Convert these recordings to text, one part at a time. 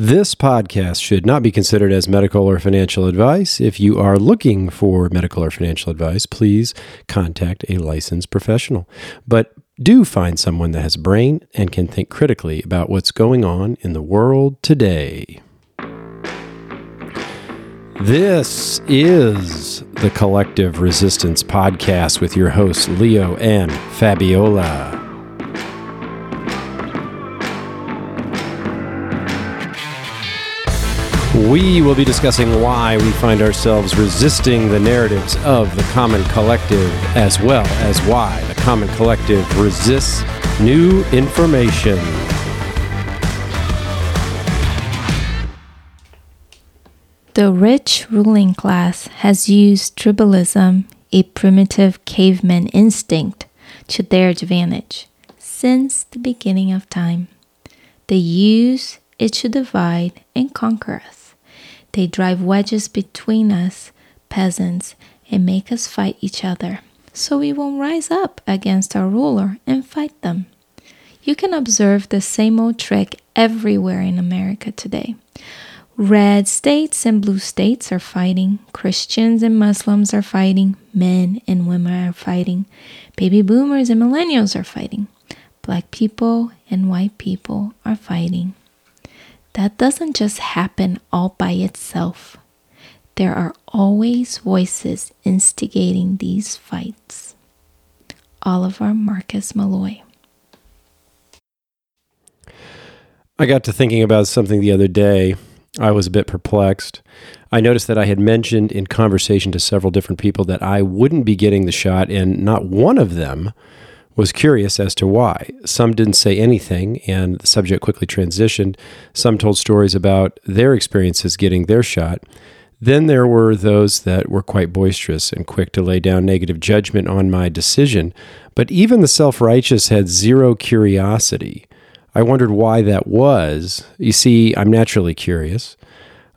This podcast should not be considered as medical or financial advice. If you are looking for medical or financial advice, please contact a licensed professional. But do find someone that has a brain and can think critically about what's going on in the world today. This is the Collective Resistance Podcast with your hosts, Leo and Fabiola. We will be discussing why we find ourselves resisting the narratives of the common collective, as well as why the common collective resists new information. The rich ruling class has used tribalism, a primitive caveman instinct, to their advantage since the beginning of time. They use it to divide and conquer us. They drive wedges between us, peasants, and make us fight each other, so we won't rise up against our ruler and fight them. You can observe the same old trick everywhere in America today. Red states and blue states are fighting. Christians and Muslims are fighting. Men and women are fighting. Baby boomers and millennials are fighting. Black people and white people are fighting. That doesn't just happen all by itself. There are always voices instigating these fights. Oliver Markus Malloy. I got to thinking about something the other day. I was a bit perplexed. I noticed that I had mentioned in conversation to several different people that I wouldn't be getting the shot, and not one of them was curious as to why. Some didn't say anything, and the subject quickly transitioned. Some told stories about their experiences getting their shot. Then there were those that were quite boisterous and quick to lay down negative judgment on my decision. But even the self righteous had zero curiosity. I wondered why that was. You see, I'm naturally curious.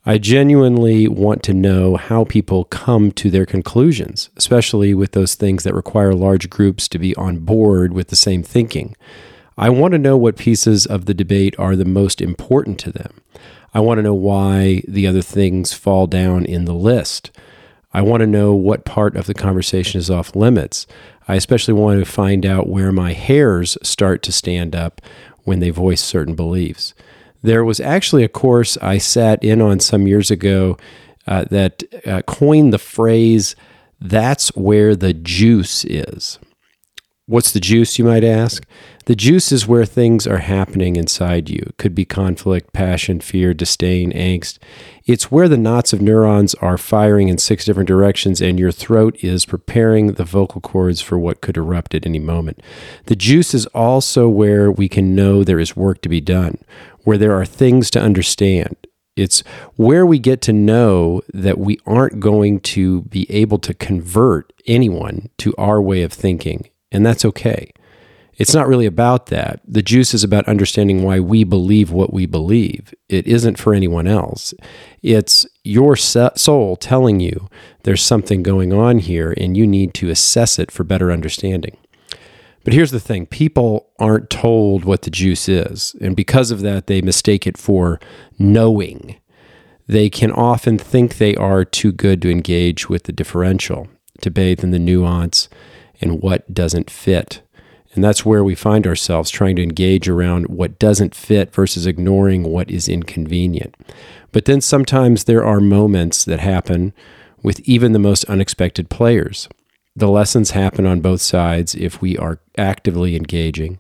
I genuinely want to know how people come to their conclusions, especially with those things that require large groups to be on board with the same thinking. I want to know what pieces of the debate are the most important to them. I want to know why the other things fall down in the list. I want to know what part of the conversation is off limits. I especially want to find out where my hairs start to stand up when they voice certain beliefs. There was actually a course I sat in on some years ago uh, that uh, coined the phrase, that's where the juice is. What's the juice, you might ask? The juice is where things are happening inside you. It could be conflict, passion, fear, disdain, angst. It's where the knots of neurons are firing in six different directions and your throat is preparing the vocal cords for what could erupt at any moment. The juice is also where we can know there is work to be done, where there are things to understand. It's where we get to know that we aren't going to be able to convert anyone to our way of thinking, and that's okay. It's not really about that. The juice is about understanding why we believe what we believe. It isn't for anyone else. It's your soul telling you there's something going on here and you need to assess it for better understanding. But here's the thing people aren't told what the juice is. And because of that, they mistake it for knowing. They can often think they are too good to engage with the differential, to bathe in the nuance and what doesn't fit. And that's where we find ourselves trying to engage around what doesn't fit versus ignoring what is inconvenient. But then sometimes there are moments that happen with even the most unexpected players. The lessons happen on both sides if we are actively engaging,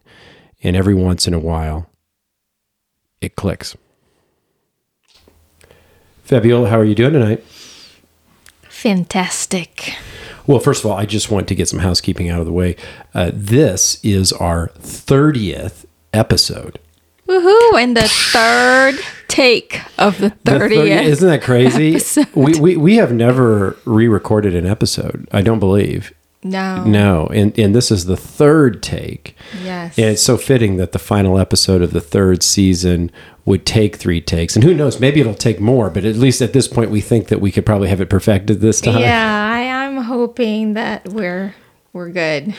and every once in a while, it clicks. Fabiola, how are you doing tonight? Fantastic. Well, first of all, I just want to get some housekeeping out of the way. Uh, this is our 30th episode. Woohoo! And the third take of the 30th. The 30, isn't that crazy? We, we, we have never re recorded an episode, I don't believe. No. No. And, and this is the third take. Yes. And it's so fitting that the final episode of the third season would take three takes. And who knows, maybe it'll take more, but at least at this point, we think that we could probably have it perfected this time. Yeah, I, am hoping that we're we're good.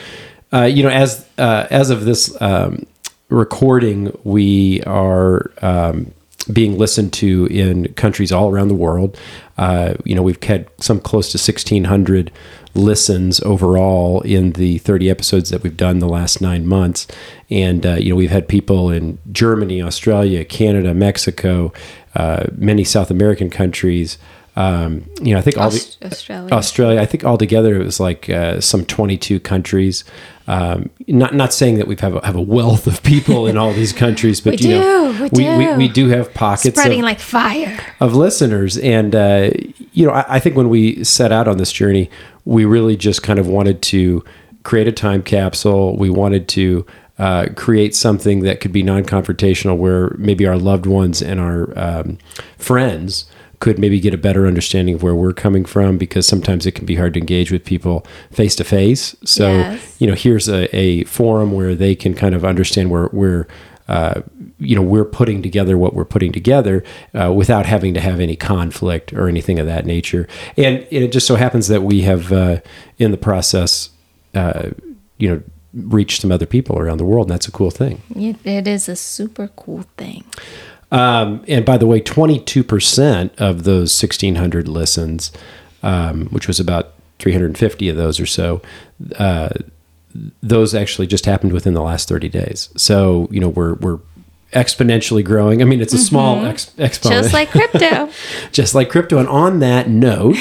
Uh, you know, as uh, as of this um, recording, we are um, being listened to in countries all around the world. Uh, you know, we've had some close to 1,600 listens overall in the 30 episodes that we've done the last nine months. And, uh, you know, we've had people in Germany, Australia, Canada, Mexico, uh, many South American countries. Um, you know, I think all the Australia. Australia. I think altogether it was like uh, some 22 countries. Um, not not saying that we've have a, have a wealth of people in all these countries, but We you know, do, we we, do. we do have pockets Spreading of, like fire. of listeners, and uh, you know, I, I think when we set out on this journey, we really just kind of wanted to create a time capsule. We wanted to uh, create something that could be non-confrontational, where maybe our loved ones and our um, friends could maybe get a better understanding of where we're coming from because sometimes it can be hard to engage with people face to face. So, Yes. you know, here's a, a forum where they can kind of understand where we're, uh, you know, we're putting together what we're putting together uh, without having to have any conflict or anything of that nature. And it just so happens that we have, uh, in the process, uh, you know, reached some other people around the world, and that's a cool thing. It, it is a super cool thing. Um, and by the way, 22% of those 1,600 listens, um, which was about 350 of those or so, uh, those actually just happened within the last 30 days. So, you know, we're, we're exponentially growing. I mean, it's a mm-hmm. small ex- exponent. Just like crypto. just like crypto. And on that note,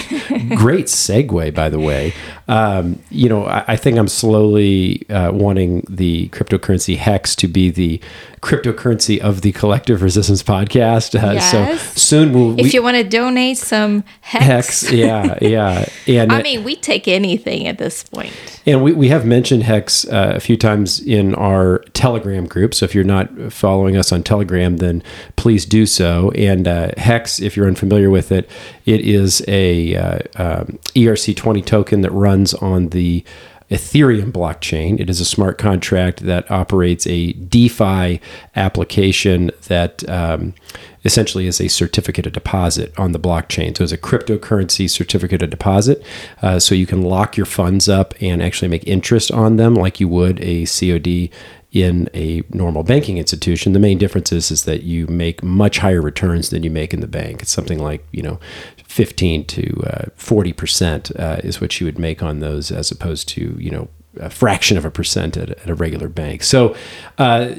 great segue, by the way. Um, you know, I, I think I'm slowly uh, wanting the cryptocurrency hex to be the cryptocurrency of the Collective Resistance podcast. Uh, Yes. So soon we'll. if you want to donate some hex, Hex, yeah, yeah, and I mean, we take anything at this point. And we, we have mentioned Hex uh, a few times in our Telegram group. So if you're not following us on Telegram, then please do so. And uh, Hex, if you're unfamiliar with it, it is a uh, um, ERC20 token that runs on the Ethereum blockchain. It is a smart contract that operates a DeFi application that um, essentially is a certificate of deposit on the blockchain. So it's a cryptocurrency certificate of deposit. Uh, so you can lock your funds up and actually make interest on them like you would a COD in a normal banking institution. The main difference is, is that you make much higher returns than you make in the bank. It's something like, you know, 15 to uh, 40% uh, is what you would make on those as opposed to, you know, a fraction of a percent at, at a regular bank. So uh,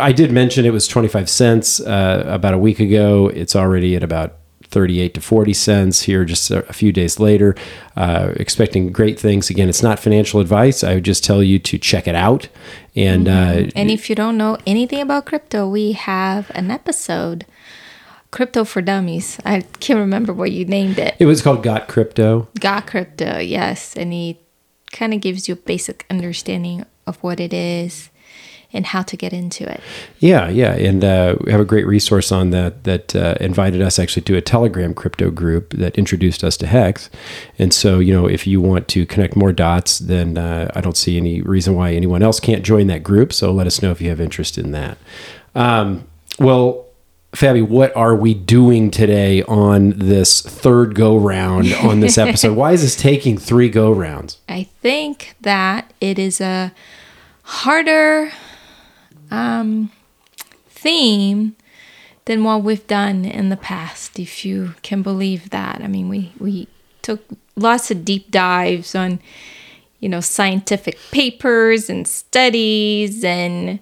I did mention it was 25 cents uh, about a week ago. It's already at about 38 to 40 cents here just a, a few days later. Uh, expecting great things. Again, it's not financial advice. I would just tell you to check it out. And uh, And if you don't know anything about crypto, we have an episode, Crypto for Dummies. I can't remember what you named it. it was called Got Crypto. Got Crypto, yes. And he kind of gives you a basic understanding of what it is and how to get into it. Yeah, yeah, and uh, we have a great resource on that that uh, invited us actually to a Telegram crypto group that introduced us to Hex. And so, you know, if you want to connect more dots, then uh, I don't see any reason why anyone else can't join that group. So let us know if you have interest in that. Um, well. Fabi, what are we doing today on this third go round on this episode? Why is this taking three go rounds? I think that it is a harder um, theme than what we've done in the past, if you can believe that. I mean, we, we took lots of deep dives on, you know, scientific papers and studies, and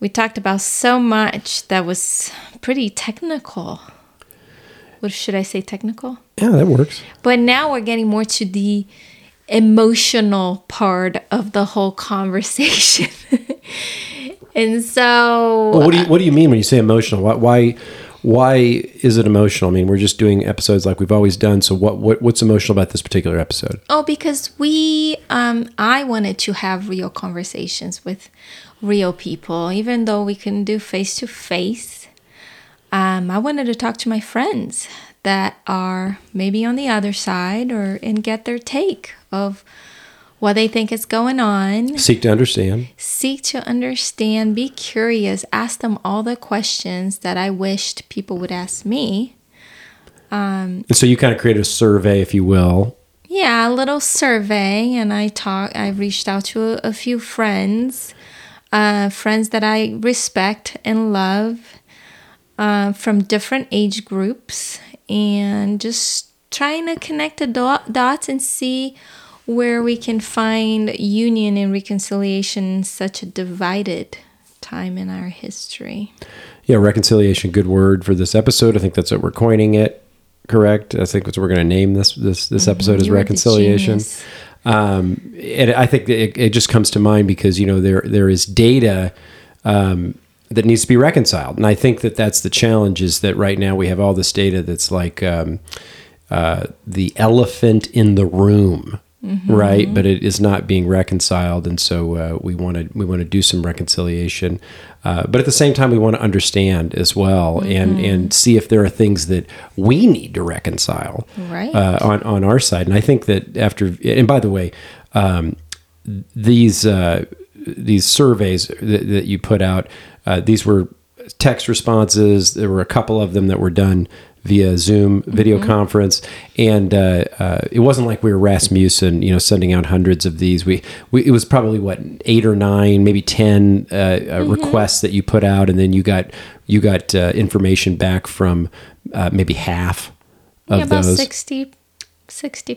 we talked about so much that was pretty technical. What should I say, technical? Yeah, that works. But now we're getting more to the emotional part of the whole conversation. and so Well, what do you what do you mean when you say emotional? Why why why is it emotional? I mean, we're just doing episodes like we've always done. So what, what what's emotional about this particular episode? Oh, because we, um, I wanted to have real conversations with real people, even though we couldn't do face to face. Um, I wanted to talk to my friends that are maybe on the other side, or and get their take of what they think is going on. Seek to understand. Seek to understand, be curious, ask them all the questions that I wished people would ask me. And so you kind of created a survey, if you will. Yeah, a little survey, and I talk. I reached out to a, a few friends, uh, friends that I respect and love, uh, from different age groups and just trying to connect the dot- dots and see where we can find union and reconciliation in such a divided time in our history. Yeah, reconciliation, good word for this episode. I think that's what we're coining it. Correct. I think that's what we're going to name this this this episode is reconciliation. Um, and I think it, it just comes to mind because you know there there is data um, that needs to be reconciled, and I think that that's the challenge. Is that right now we have all this data that's like um, uh, the elephant in the room, right? But it is not being reconciled, and so uh, we want to we want to do some reconciliation, uh, but at the same time we want to understand as well, and and see if there are things that we need to reconcile, Right. Uh, on on our side. And I think that after, and by the way, um, these uh, these surveys that, that you put out, uh, these were text responses. There were a couple of them that were done via Zoom video conference, and uh, uh, it wasn't like we were Rasmussen, you know, sending out hundreds of these. We, we it was probably what eight or nine, maybe ten uh, uh, requests that you put out, and then you got you got uh, information back from uh, maybe half of yeah, about those. 60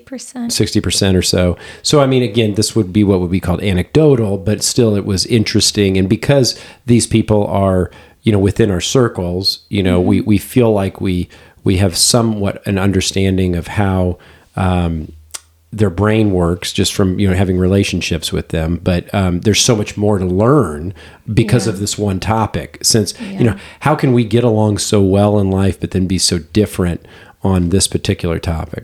percent. 60% or so. So, I mean, again, this would be what would be called anecdotal, but still it was interesting. And because these people are, you know, within our circles, you know, we, we feel like we, we have somewhat an understanding of how, um, their brain works just from you know having relationships with them but um, there's so much more to learn because Yeah. of this one topic. Since you know how can we get along so well in life but then be so different on this particular topic?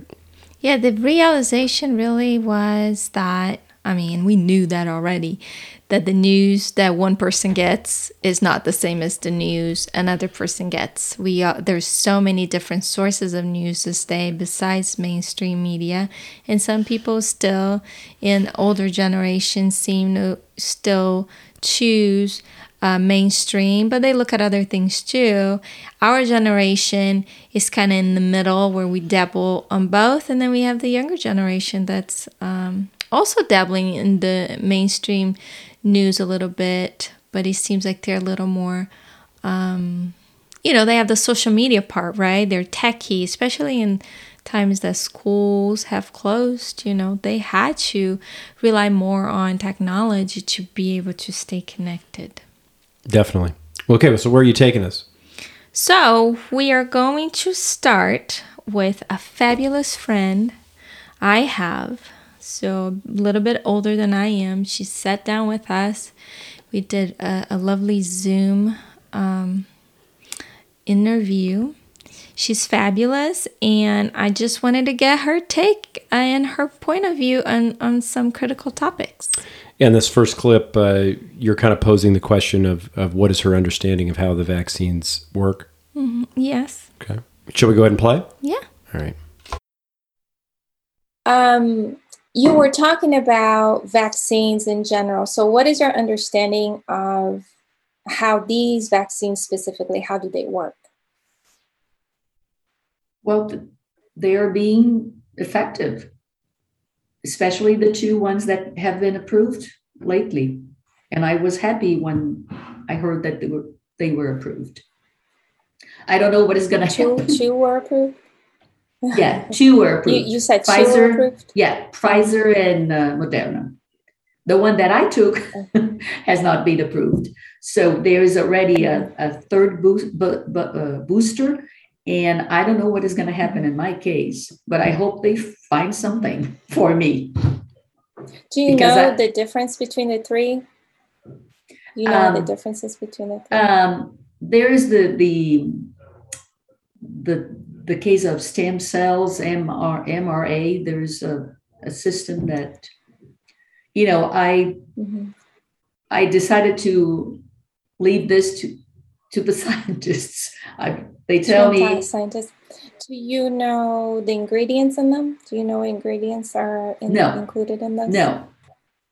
Yeah, the realization really was that I mean, we knew that already that the news that one person gets is not the same as the news another person gets. We uh, there's so many different sources of news this day besides mainstream media, and some people still in older generations seem to still choose uh, mainstream, but they look at other things too. Our generation is kind of in the middle where we dabble on both, and then we have the younger generation that's um, also dabbling in the mainstream news a little bit, but it seems like they're a little more. Um, you know, they have the social media part, right? They're techie, especially in times that schools have closed. You know, they had to rely more on technology to be able to stay connected. Definitely. Okay, so where are you taking us? So, we are going to start with a fabulous friend I have. So, a little bit older than I am. She sat down with us. We did a, a lovely Zoom um, interview. She's fabulous, and I just wanted to get her take and her point of view on, on some critical topics. In this first clip, uh, you're kind of posing the question of, of what is her understanding of how the vaccines work. Yes. Okay. Shall we go ahead and play? Yeah. All right. Um, you were talking about vaccines in general. So, what is your understanding of how these vaccines specifically? How do they work? Well, they are being effective, especially the two ones that have been approved lately. And I was happy when I heard that they were they were approved. I don't know what is going to happen. two were approved. Yeah, two were You, approved. you said two were Pfizer, approved. yeah, Pfizer and uh, Moderna. The one that I took has not been approved. So there is already a, a third boost, bu- bu- uh, booster, and I don't know what is going to happen in my case, but I hope they find something for me. Do you Because know I- the difference between the three? You know the Um, differences between the three. Um, there is the the the the case of stem cells, MR, MRA. There's a, a system that, you know, I Mhm. I decided to leave this to to the scientists. I, they tell Scientist- me scientists. Do you know the ingredients in them? Do you know what ingredients are in, No. included in this? no,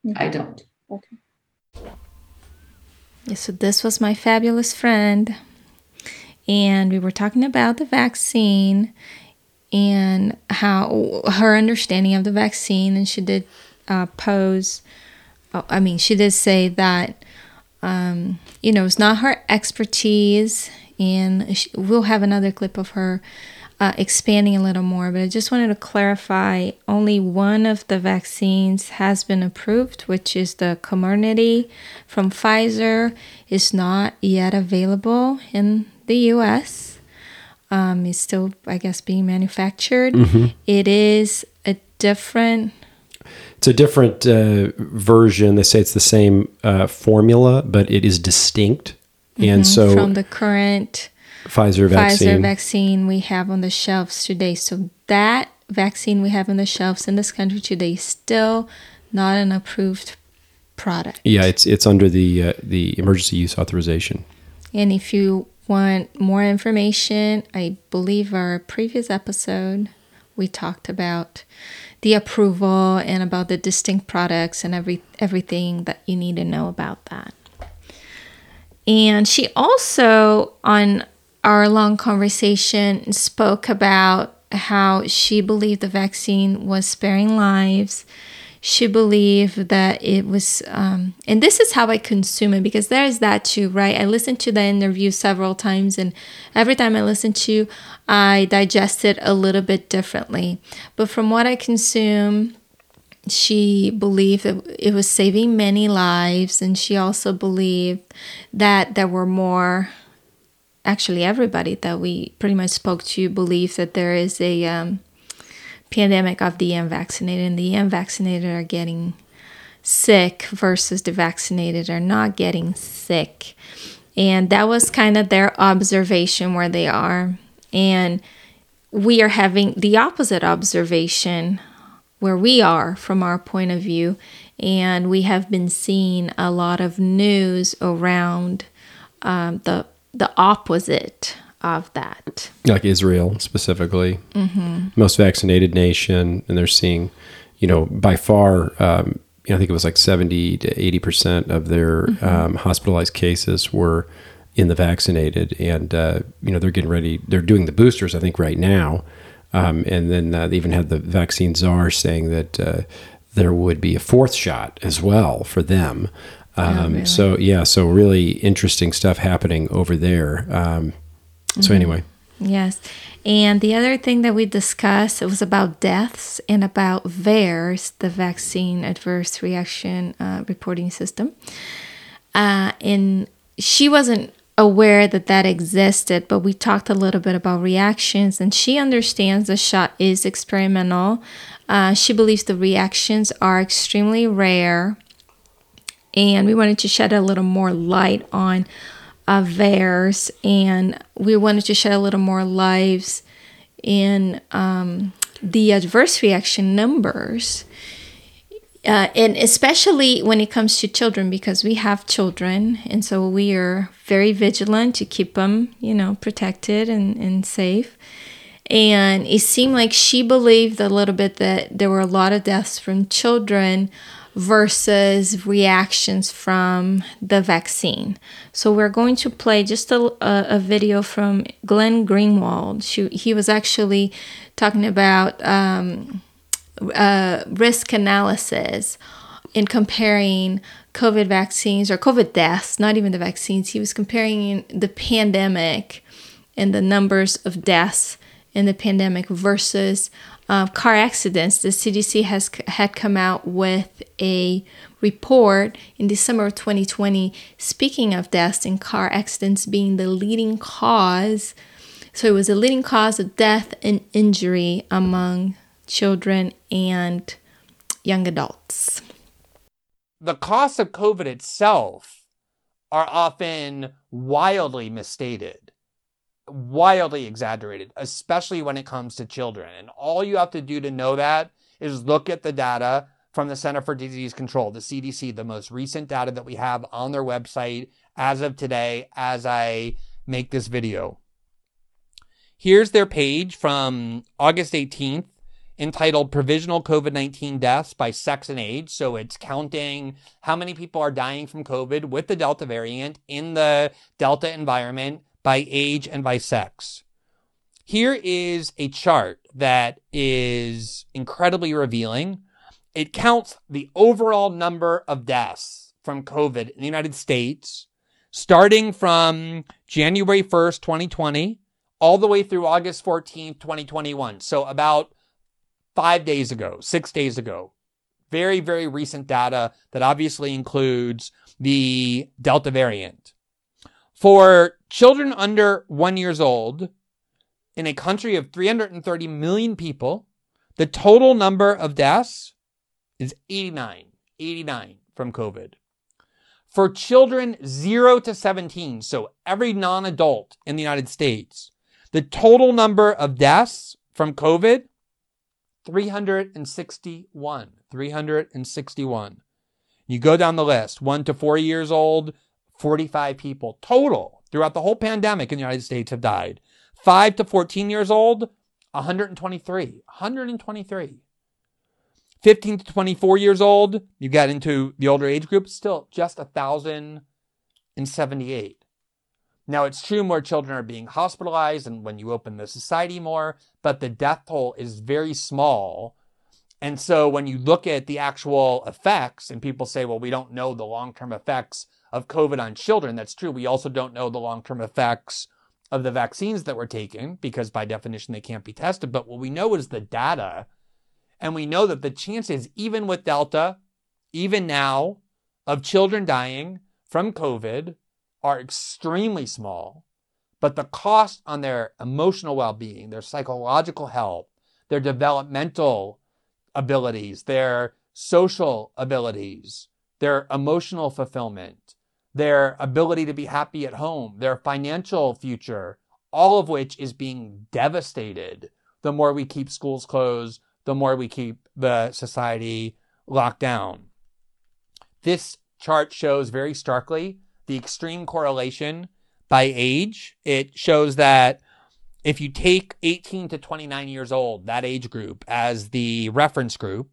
Mhm. I don't. Yeah, so this was my fabulous friend, and we were talking about the vaccine and how her understanding of the vaccine, and she did uh, pose. oh, I mean, she did say that um, you know it's not her expertise and she, we'll have another clip of her uh, expanding a little more. But I just wanted to clarify only one of the vaccines has been approved, which is the Comirnaty from Pfizer, is not yet available in the US. Um, it's still, I guess, being manufactured. It is a different It's a different uh, version. They say it's the same uh, formula, but it is distinct. And so Mm-hmm. from the current Pfizer vaccine. Pfizer vaccine we have on the shelves today. So that vaccine we have on the shelves in this country today is still not an approved product. yeah, it's it's under the uh, the emergency use authorization. And if you want more information, I believe our previous episode we talked about the approval and about the distinct products and every everything that you need to know about that. And she also on our long conversation spoke about how she believed the vaccine was sparing lives. She believed that it was, um, and this is how I consume it because there is that too, right? I listened to the interview several times, and every time I listen to, I digest it a little bit differently. But from what I consume, she believed that it was saving many lives, and she also believed that there were more. Actually, everybody that we pretty much spoke to believes that there is a um, pandemic of the unvaccinated, and the unvaccinated are getting sick versus the vaccinated are not getting sick. And that was kind of their observation where they are. And we are having the opposite observation where we are from our point of view. And we have been seeing a lot of news around um, the the opposite of that. like Israel specifically, Mm-hmm. most vaccinated nation, and they're seeing, you know, by far, um, you know, I think it was like seventy to eighty percent of their Mm-hmm. um, hospitalized cases were in the vaccinated, and uh, you know they're getting ready. They're doing the boosters, I think, right now, um, and then uh, they even had the vaccine czar saying that uh, there would be a fourth shot as well for them. Um, really? So yeah, so really interesting stuff happening over there. Um, so anyway. Yes. And the other thing that we discussed it was about deaths and about VAERS, the vaccine adverse reaction uh, reporting system. Uh, and she wasn't aware that that existed, but we talked a little bit about reactions, and she understands the shot is experimental. Uh, she believes the reactions are extremely rare, and we wanted to shed a little more light on uh, VAERS, and we wanted to shed a little more lives in um, the adverse reaction numbers. Uh, and especially when it comes to children, because we have children, and so we are very vigilant to keep them, you know, protected and, and safe. And it seemed like she believed a little bit that there were a lot of deaths from children versus reactions from the vaccine. So we're going to play just a, a, a video from Glenn Greenwald. She, he was actually talking about um, uh, risk analysis in comparing COVID vaccines or COVID deaths, not even the vaccines. He was comparing the pandemic and the numbers of deaths in the pandemic versus uh, car accidents. The CDC has had come out with a report in December of 2020 speaking of deaths in car accidents being the leading cause. So it was the leading cause of death and injury among children and young adults. The costs of COVID itself are often wildly misstated, wildly exaggerated, especially when it comes to children. And all you have to do to know that is look at the data from the Center for Disease Control, the CDC, the most recent data that we have on their website as of today, as I make this video. Here's their page from August 18th entitled Provisional COVID 19 Deaths by Sex and Age. So it's counting how many people are dying from COVID with the Delta variant in the Delta environment by age and by sex. Here is a chart that is incredibly revealing. It counts the overall number of deaths from COVID in the United States starting from January 1st, 2020, all the way through August 14th, 2021. So about five days ago, six days ago. Very, very recent data that obviously includes the Delta variant. For children under one years old, in a country of 330 million people, the total number of deaths is 89, 89 from COVID. For children 0 to 17, so every non adult in the United States, the total number of deaths from COVID 361. 361. You go down the list 1 to 4 years old, 45 people total throughout the whole pandemic in the United States have died. 5 to 14 years old, 123. 123. 15 to 24 years old, you get into the older age group, still just 1,078. Now, it's true more children are being hospitalized and when you open the society more, but the death toll is very small. And so when you look at the actual effects, and people say, well, we don't know the long term effects of COVID on children, that's true. We also don't know the long term effects of the vaccines that we're taking because by definition they can't be tested. But what we know is the data. And we know that the chances, even with Delta, even now, of children dying from COVID are extremely small. But the cost on their emotional well being, their psychological health, their developmental abilities, their social abilities, their emotional fulfillment, their ability to be happy at home, their financial future, all of which is being devastated the more we keep schools closed, the more we keep the society locked down. This chart shows very starkly the extreme correlation by age. It shows that if you take 18 to 29 years old, that age group, as the reference group,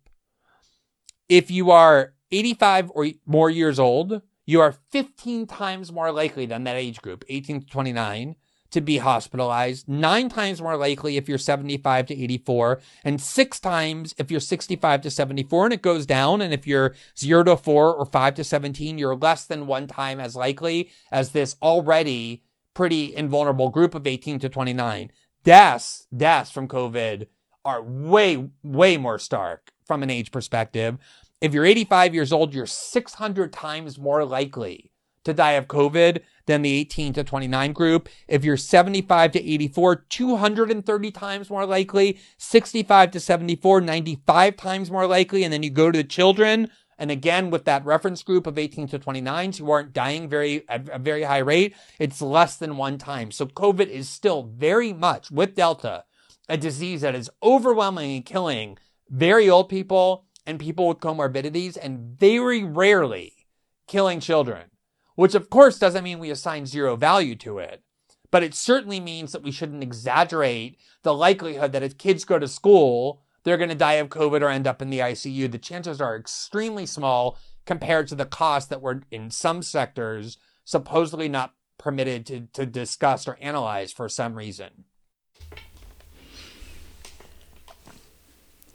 if you are 85 or more years old, you are 15 times more likely than that age group, 18 to 29, to be hospitalized, nine times more likely if you're 75 to 84, and six times if you're 65 to 74. And it goes down. And if you're zero to four or five to 17, you're less than one time as likely as this already pretty invulnerable group of 18 to 29. Deaths, deaths from COVID are way, way more stark from an age perspective. If you're 85 years old, you're 600 times more likely to die of COVID than the 18 to 29 group. If you're 75 to 84, 230 times more likely. 65 to 74, 95 times more likely. And then you go to the children. And again, with that reference group of 18 to 29s who aren't dying very at a very high rate, it's less than one time. So COVID is still very much with Delta a disease that is overwhelmingly killing very old people and people with comorbidities and very rarely killing children, which of course doesn't mean we assign zero value to it. But it certainly means that we shouldn't exaggerate the likelihood that if kids go to school, they're going to die of COVID or end up in the ICU. The chances are extremely small compared to the cost that we're in some sectors supposedly not permitted to, to discuss or analyze for some reason.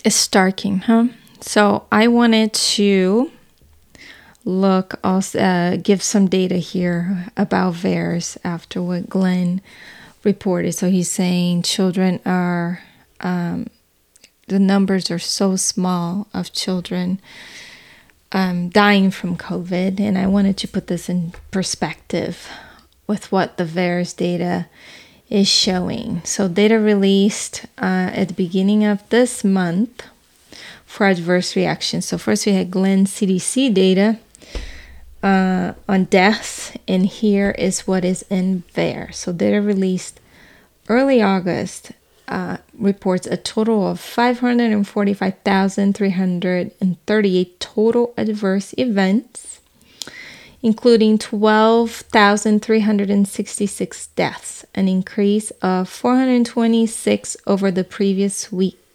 It's starking, huh? So I wanted to look also uh, give some data here about VAERS after what Glenn reported. So he's saying children are um, the numbers are so small of children um, dying from COVID, and I wanted to put this in perspective with what the VAERS data is showing. So data released uh, at the beginning of this month for adverse reactions. So first we had Glenn CDC data uh, on deaths, and here is what is in there. So data released early August uh, reports a total of 545,338 total adverse events, including 12,366 deaths, an increase of 426 over the previous week.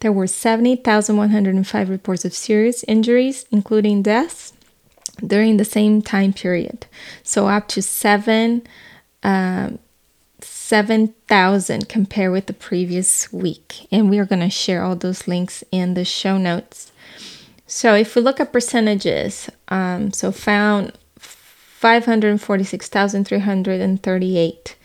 There were 70,105 reports of serious injuries, including deaths, during the same time period. So up to seven, um, 7,000 compared with the previous week. And we are going to share all those links in the show notes. So if we look at percentages, um, so found 546,338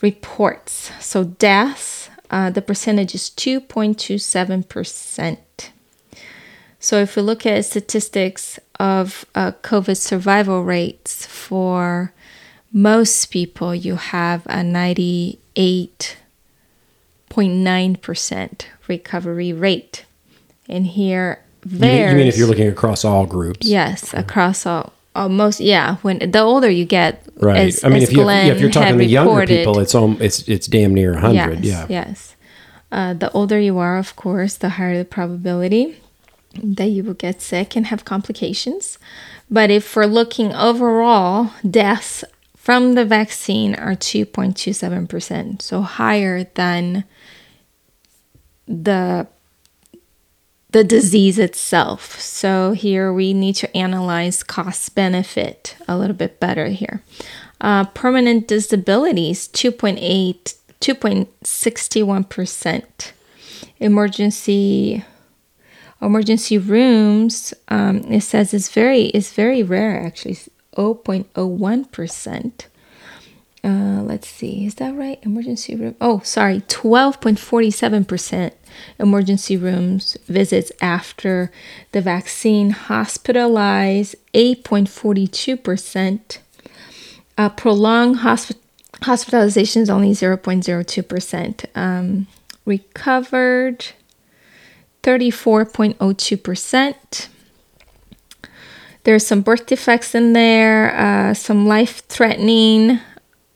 reports. So deaths, uh, the percentage is 2.27%. So if we look at statistics of uh, COVID survival rates for most people, you have a 98.9% recovery rate. And here, You you mean if you're looking across all groups? Yes, across all, almost yeah. When the older you get, Right. As, I mean, if, you, yeah, if you're talking the younger people, it's it's it's damn near 100. yes, yeah. yes. Uh, the older you are, of course, the higher the probability that you will get sick and have complications. But if we're looking overall, deaths from the vaccine are 2.27%, so higher than the the disease itself. So here we need to analyze cost benefit a little bit better here. Uh, permanent disabilities 2.8 2.61%. Emergency emergency rooms um, it says is very is very rare actually 0.01%. Uh, let's see, is that right? Emergency room. Oh, sorry, 12.47% emergency rooms visits after the vaccine. Hospitalized, 8.42%. Uh, prolonged hospi- hospitalization is only 0.02%. Um, recovered, 34.02%. There's some birth defects in there, uh, some life threatening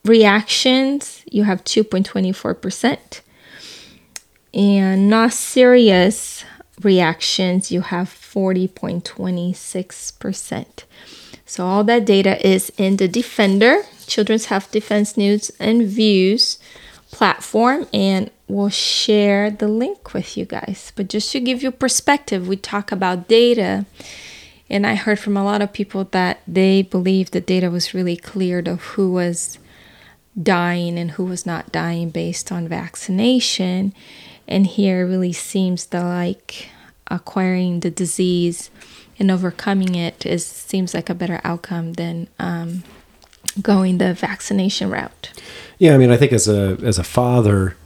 reactions. You have 2.24%. And not serious reactions, you have 40.26%. So all that data is in the Defender, Children's Health Defense News and Views platform, and we'll share the link with you guys. But just to give you perspective, we talk about data, and I heard from a lot of people that they believe the data was really cleared of who was dying and who was not dying based on vaccination. And here really seems that like acquiring the disease and overcoming it is seems like a better outcome than um, going the vaccination route. Yeah, I mean, I think as a as a father,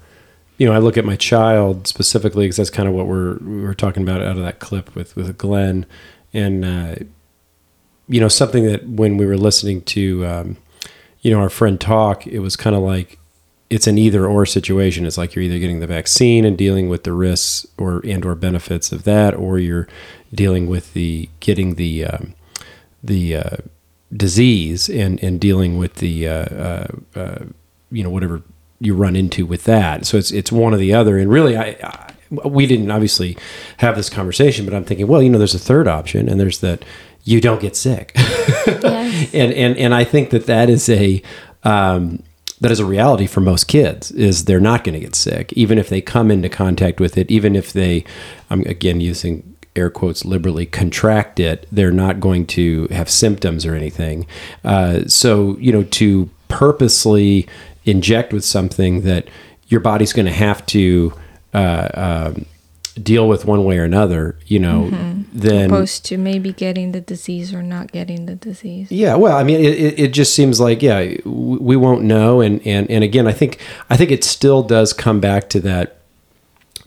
you know, I look at my child specifically because that's kind of what we're we were talking about out of that clip with with Glenn, and uh, you know, something that when we were listening to, um, you know, our friend talk, it was kind of like it's an either or situation. It's like you're either getting the vaccine and dealing with the risks or and or benefits of that, or you're dealing with the getting the um, the uh, disease and and dealing with the uh, uh, uh, you know whatever you run into with that. So it's it's one or the other. And really, I, I we didn't obviously have this conversation, but I'm thinking, well, you know, there's a third option, and there's that you don't get sick, Yes. and and and I think that that is a um, that is a reality for most kids is they're not going to get sick. Even if they come into contact with it even if they i'm again using air quotes liberally contract it they're not going to have symptoms or anything. Uh, so you know to purposely inject with something that your body's going to have to uh, um, deal with one way or another you know mm-hmm. then Opposed to maybe getting the disease or not getting the disease. yeah, well, I mean, it, it, just seems like yeah, we won't know, and and and again, I think I think it still does come back to that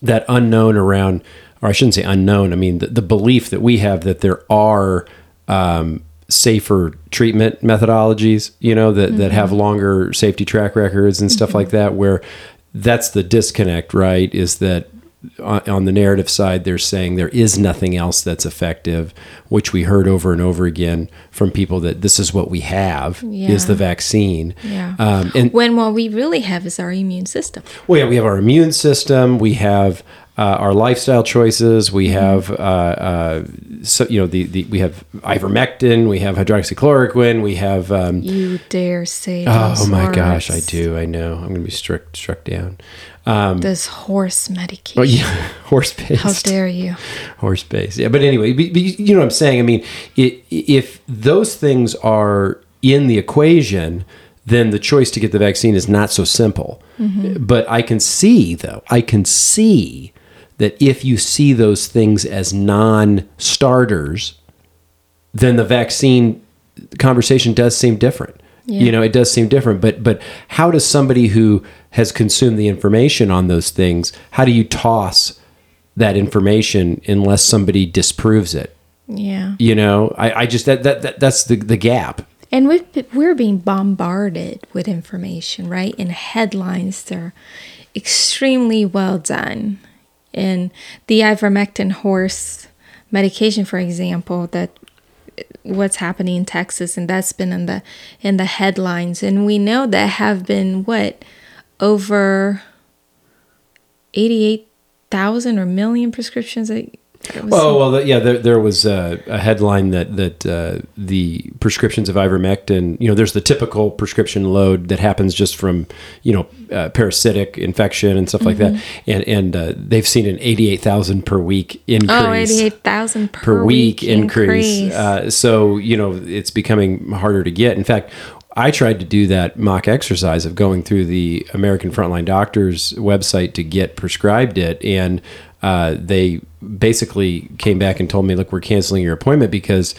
that unknown around, or I shouldn't say unknown. I mean, the, the belief that we have that there are um, safer treatment methodologies, you know, that that have mm-hmm. longer safety track records and stuff mm-hmm. like that. Where that's the disconnect, right? Is that on, the narrative side, they're saying there is nothing else that's effective, which we heard over and over again from people that this is what we have is the vaccine. Yeah. Um, and When what we really have is our immune system. well, yeah, we have our immune system. We have uh, our lifestyle choices. We have, uh, uh, so you know, the, the we have ivermectin. We have hydroxychloroquine. We have. Um, You dare say oh my gosh, I do. I know. I'm going to be struck struck down. Um, This horse medication. oh yeah, horse based. How dare you? horse base. Yeah, but anyway, you know what I'm saying. I mean, i if those things are in the equation, then the choice to get the vaccine is not so simple. But I can see, though, I can see that if you see those things as non-starters, then the vaccine conversation does seem different. Yeah. You know, it does seem different. But but how does somebody who has consumed the information on those things, how do you toss that information unless somebody disproves it? Yeah. You know, I, I just that, that that that's the the gap. And we've, we're being bombarded with information, right? In headlines, they're extremely well done. And the ivermectin horse medication, for example, that what's happening in Texas, and that's been in the in the headlines. And we know that have been what over eighty eight thousand or million prescriptions. Was- Oh well, the- yeah. There, there was a, a headline that that uh, the prescriptions of ivermectin. You know, there's the typical prescription load that happens just from you know uh, parasitic infection and stuff like that, Mm-hmm. and and uh, they've seen an eighty eight thousand per week increase. oh, eighty eight thousand per, per week, increase. increase. Uh, so you know it's becoming harder to get. In fact, I tried to do that mock exercise of going through the American Frontline Doctors website to get prescribed it, and uh, they basically came back and told me, "Look, we're canceling your appointment because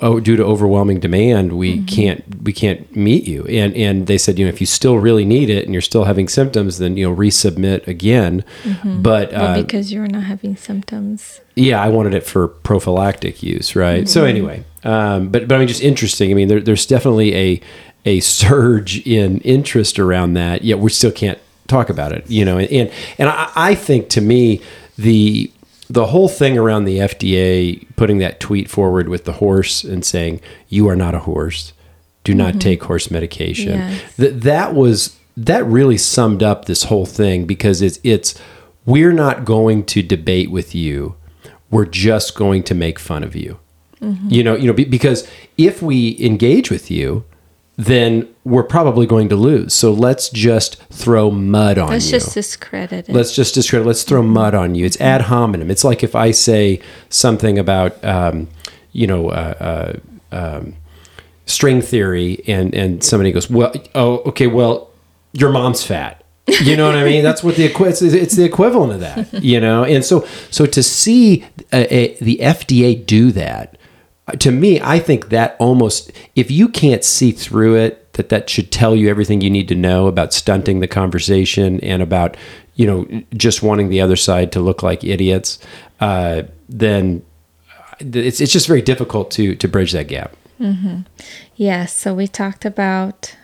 oh, due to overwhelming demand, we Mm-hmm. can't we can't meet you." And and they said, you know, if you still really need it and you're still having symptoms, then you know resubmit again. But well, uh, because you're not having symptoms. yeah, I wanted it for prophylactic use, right? So anyway, um, but but I mean, just interesting. I mean, there, there's definitely a a surge in interest around that. Yet we still can't talk about it, you know. And and, and I, I think to me the the whole thing around the FDA putting that tweet forward with the horse and saying you are not a horse, do not mm-hmm. take horse medication. Yes. That that was that really summed up this whole thing because it's it's we're not going to debate with you. We're just going to make fun of you. Mm-hmm. You know, you know, because if we engage with you, then we're probably going to lose. So let's just throw mud on Let's you. just discredit it. Let's just discredit. Let's throw mud on you. It's ad hominem. It's like if I say something about, um, you know, uh, uh, um, string theory, and and somebody goes, "Well, oh, okay, well, your mom's fat." You know what I mean? That's what the it's, it's the equivalent of that. You know, and so so to see a, the FDA do that, to me, I think that almost if you can't see through it, that that should tell you everything you need to know about stunting the conversation and about you know just wanting the other side to look like idiots. Uh, then it's it's just very difficult to to bridge that gap. Yes, so we talked about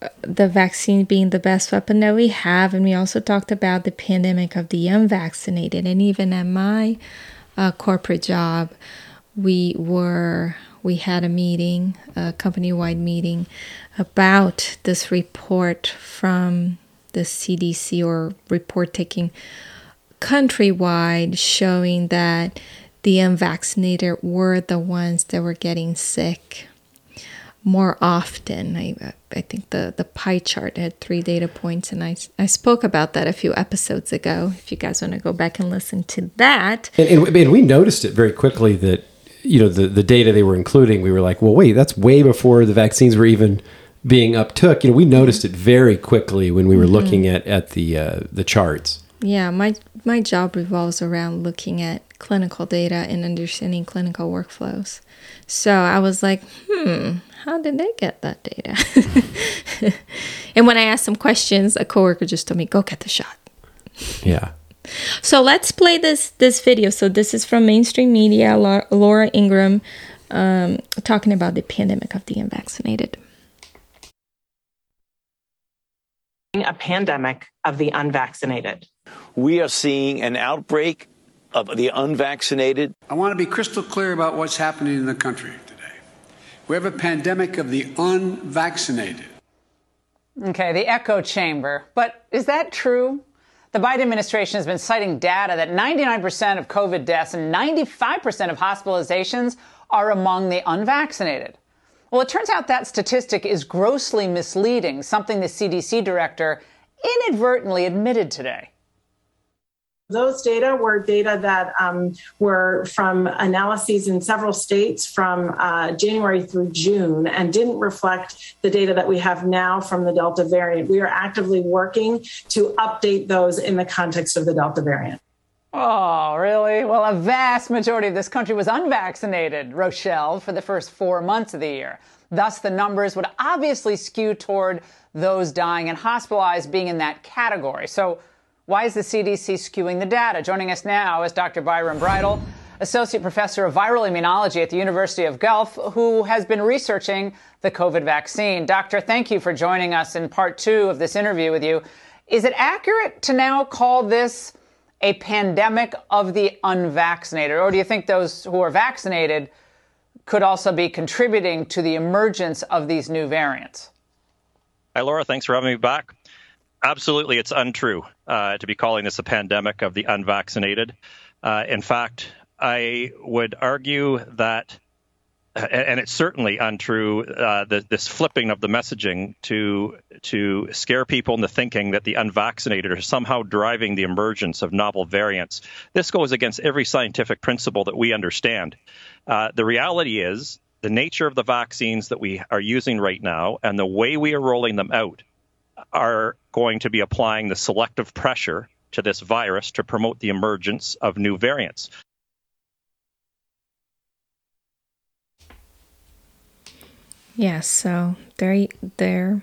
uh, the vaccine being the best weapon that we have, and we also talked about the pandemic of the unvaccinated. And even at my uh, corporate job, we were we had a meeting, a company-wide meeting, about this report from the CDC or report taking countrywide showing that the unvaccinated were the ones that were getting sick more often. I, I think the, the pie chart had three data points, and I, I spoke about that a few episodes ago. If you guys want to go back and listen to that, And, and, and we noticed it very quickly that you know the the data they were including. We were like, well, wait, that's way before the vaccines were even being uptook. You know, we noticed it very quickly when we were looking at at the uh, the charts. yeah, my my job revolves around looking at clinical data and understanding clinical workflows. So I was like, hmm, how did they get that data? and when I asked some questions, a coworker just told me, go get the shot. Yeah. So let's play this this video. So this is from mainstream media, Laura Ingraham, um, talking about the pandemic of the unvaccinated. a pandemic of the unvaccinated. We are seeing an outbreak of the unvaccinated. I want to be crystal clear about what's happening in the country today. We have a pandemic of the unvaccinated. Okay, the echo chamber. But is that true? The Biden administration has been citing data that 99% of COVID deaths and 95% of hospitalizations are among the unvaccinated. Well, it turns out that statistic is grossly misleading, something the CDC director inadvertently admitted today. Those data were data that um, were from analyses in several states from uh, January through June and didn't reflect the data that we have now from the Delta variant. We are actively working to update those in the context of the Delta variant. Oh, really? Well, a vast majority of this country was unvaccinated, Rochelle, for the first four months of the year. Thus, the numbers would obviously skew toward those dying and hospitalized being in that category. So, why is the CDC skewing the data? Joining us now is Dr. Byron Bridle, Associate Professor of Viral Immunology at the University of Guelph, who has been researching the COVID vaccine. Doctor, thank you for joining us in part two of this interview with you. Is it accurate to now call this a pandemic of the unvaccinated? Or do you think those who are vaccinated could also be contributing to the emergence of these new variants? Hi, Laura. Thanks for having me back. Absolutely, it's untrue uh, to be calling this a pandemic of the unvaccinated. Uh, in fact, I would argue that and it's certainly untrue. Uh, the, this flipping of the messaging to to scare people into thinking that the unvaccinated are somehow driving the emergence of novel variants. This goes against every scientific principle that we understand. Uh, the reality is the nature of the vaccines that we are using right now and the way we are rolling them out are going to be applying the selective pressure to this virus to promote the emergence of new variants. Yes, so there, there,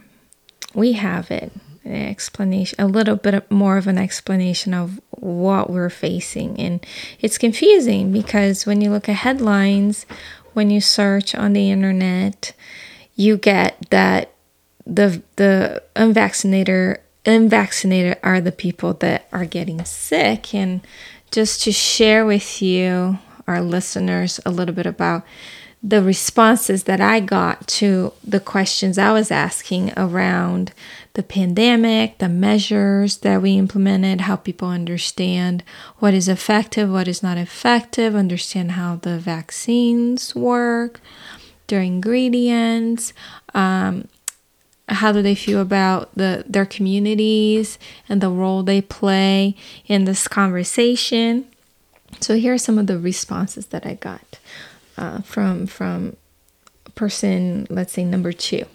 we have it. An explanation, a little bit more of an explanation of what we're facing, and it's confusing because when you look at headlines, when you search on the internet, you get that the the unvaccinated unvaccinated are the people that are getting sick, and just to share with you, our listeners, a little bit about the responses that I got to the questions I was asking around the pandemic, the measures that we implemented, how people understand what is effective, what is not effective, understand how the vaccines work, their ingredients, um, how do they feel about the their communities and the role they play in this conversation. So here are some of the responses that I got uh, from from person, let's say number two.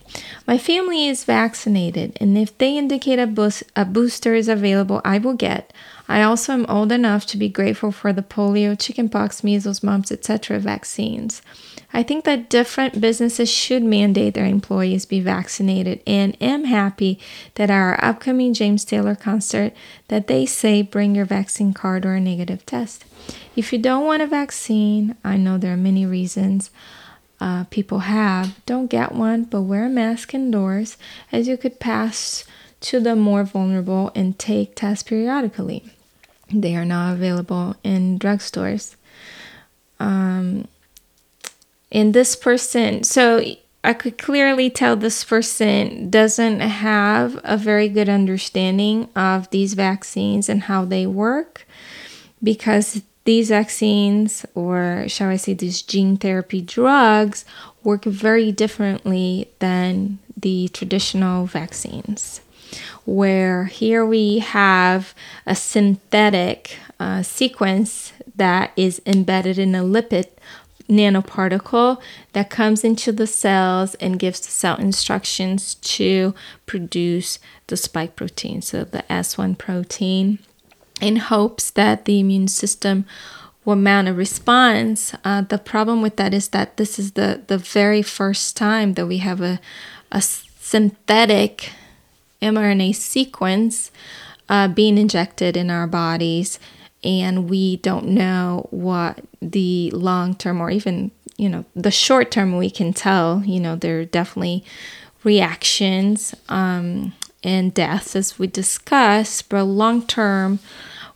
My family is vaccinated, and if they indicate a, boost, a booster is available, I will get. I also am old enough to be grateful for the polio, chickenpox, measles, mumps, etc. vaccines. I think that different businesses should mandate their employees be vaccinated and am happy that our upcoming James Taylor concert that they say bring your vaccine card or a negative test. If you don't want a vaccine, I know there are many reasons uh, people have. Don't get one, but wear a mask indoors as you could pass to the more vulnerable and take tests periodically. They are not available in drugstores. Um, and this person, so I could clearly tell this person doesn't have a very good understanding of these vaccines and how they work because these vaccines, or shall I say, these gene therapy drugs, work very differently than the traditional vaccines. Where here we have a synthetic uh, sequence that is embedded in a lipid nanoparticle that comes into the cells and gives the cell instructions to produce the spike protein, so the S1 protein in hopes that the immune system will mount a response. Uh, the problem with that is that this is the, the very first time that we have a, a synthetic mRNA sequence uh, being injected in our bodies, and we don't know what the long term or even you know the short term we can tell. You know there are definitely reactions um, and deaths as we discussed, but long term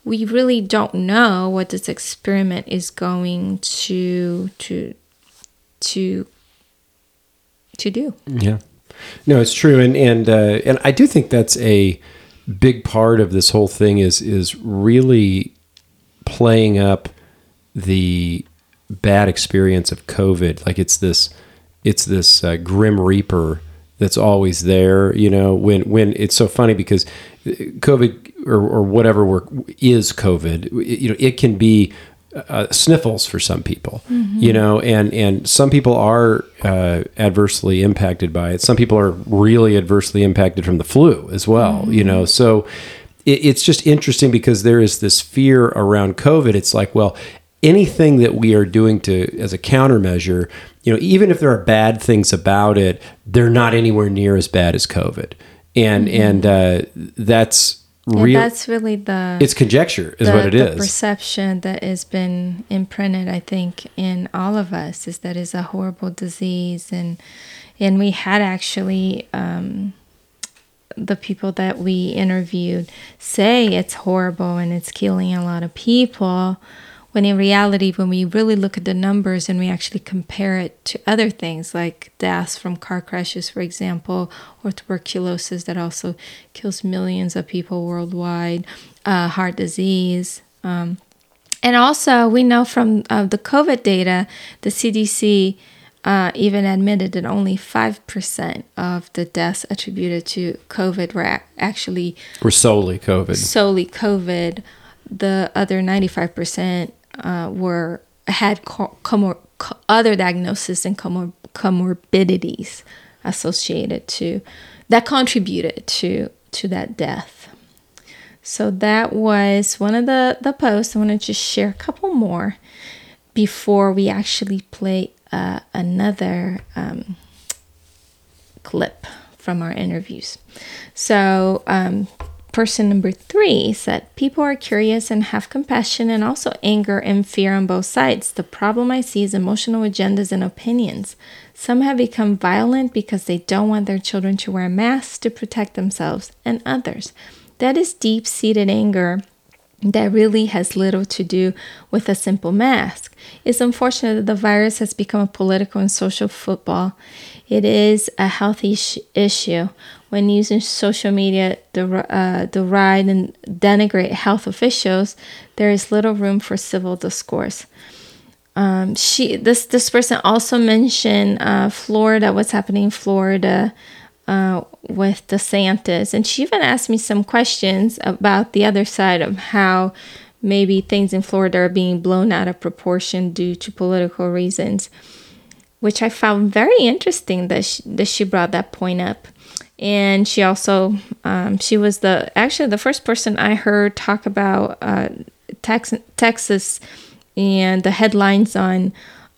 we really don't know what this experiment is going to to to to do. Yeah, no, it's true, and and uh, and I do think that's a big part of this whole thing is is really playing up the bad experience of COVID. Like it's this it's this uh, grim reaper that's always there. You know, when when it's so funny because COVID or, or whatever work is COVID, you know, it can be uh, sniffles for some people, mm-hmm. you know, and and some people are uh, adversely impacted by it. Some people are really adversely impacted from the flu as well, mm-hmm. you know. So it, it's just interesting because there is this fear around COVID. It's like, well, anything that we are doing to as a countermeasure, you know, even if there are bad things about it, they're not anywhere near as bad as COVID, and mm-hmm. and uh, that's yeah, real. That's really the. It's conjecture, is the, what it the is. Perception that has been imprinted, I think, in all of us is that it's a horrible disease, and and we had actually. Um, the people that we interviewed say it's horrible and it's killing a lot of people when in reality, when we really look at the numbers and we actually compare it to other things like deaths from car crashes, for example, or tuberculosis that also kills millions of people worldwide, uh, heart disease. Um, and also, we know from uh, the COVID data, the CDC uh, even admitted that only 5% of the deaths attributed to COVID were actually were solely COVID. Solely COVID. The other 95% uh, were had comor- other diagnoses and comor- comorbidities associated to that contributed to to that death. So that was one of the the posts. I want to just share a couple more before we actually play uh, another um, clip from our interviews. So um, person number three said, People are curious and have compassion and also anger and fear on both sides. The problem I see is emotional agendas and opinions. Some have become violent because they don't want their children to wear masks to protect themselves and others. That is deep seated anger that really has little to do with a simple mask. It's unfortunate that the virus has become a political and social football. It is a health issue when using social media to uh, deride and denigrate health officials, there is little room for civil discourse. Um, she this this person also mentioned uh, Florida, what's happening in Florida uh, with DeSantis, and she even asked me some questions about the other side of how maybe things in Florida are being blown out of proportion due to political reasons, which I found very interesting that she, that she brought that point up and she also um, she was the actually the first person I heard talk about uh, Tex- Texas and the headlines on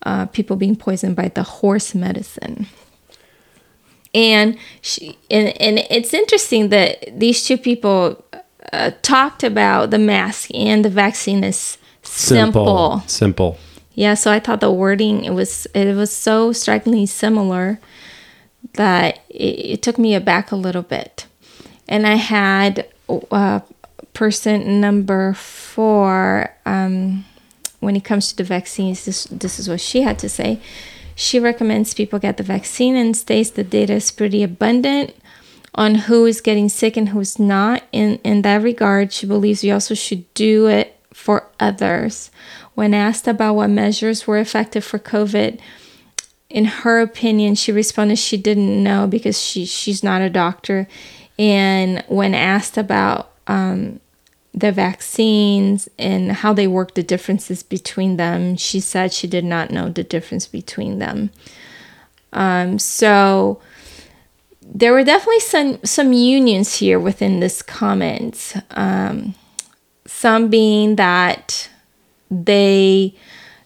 uh, people being poisoned by the horse medicine. And she and, and it's interesting that these two people uh, talked about the mask and the vaccine is simple. Simple. simple. Yeah, so I thought the wording it was it was so strikingly similar that it, it took me aback a little bit. And I had uh, person number four, um, when it comes to the vaccines, this, this is what she had to say. She recommends people get the vaccine and states the data is pretty abundant on who is getting sick and who's not. In, in that regard, she believes we also should do it for others. When asked about what measures were effective for COVID, in her opinion, she responded she didn't know because she she's not a doctor. And when asked about um, the vaccines and how they work, the differences between them, she said she did not know the difference between them. Um, so there were definitely some some unions here within this comment. Um, some being that they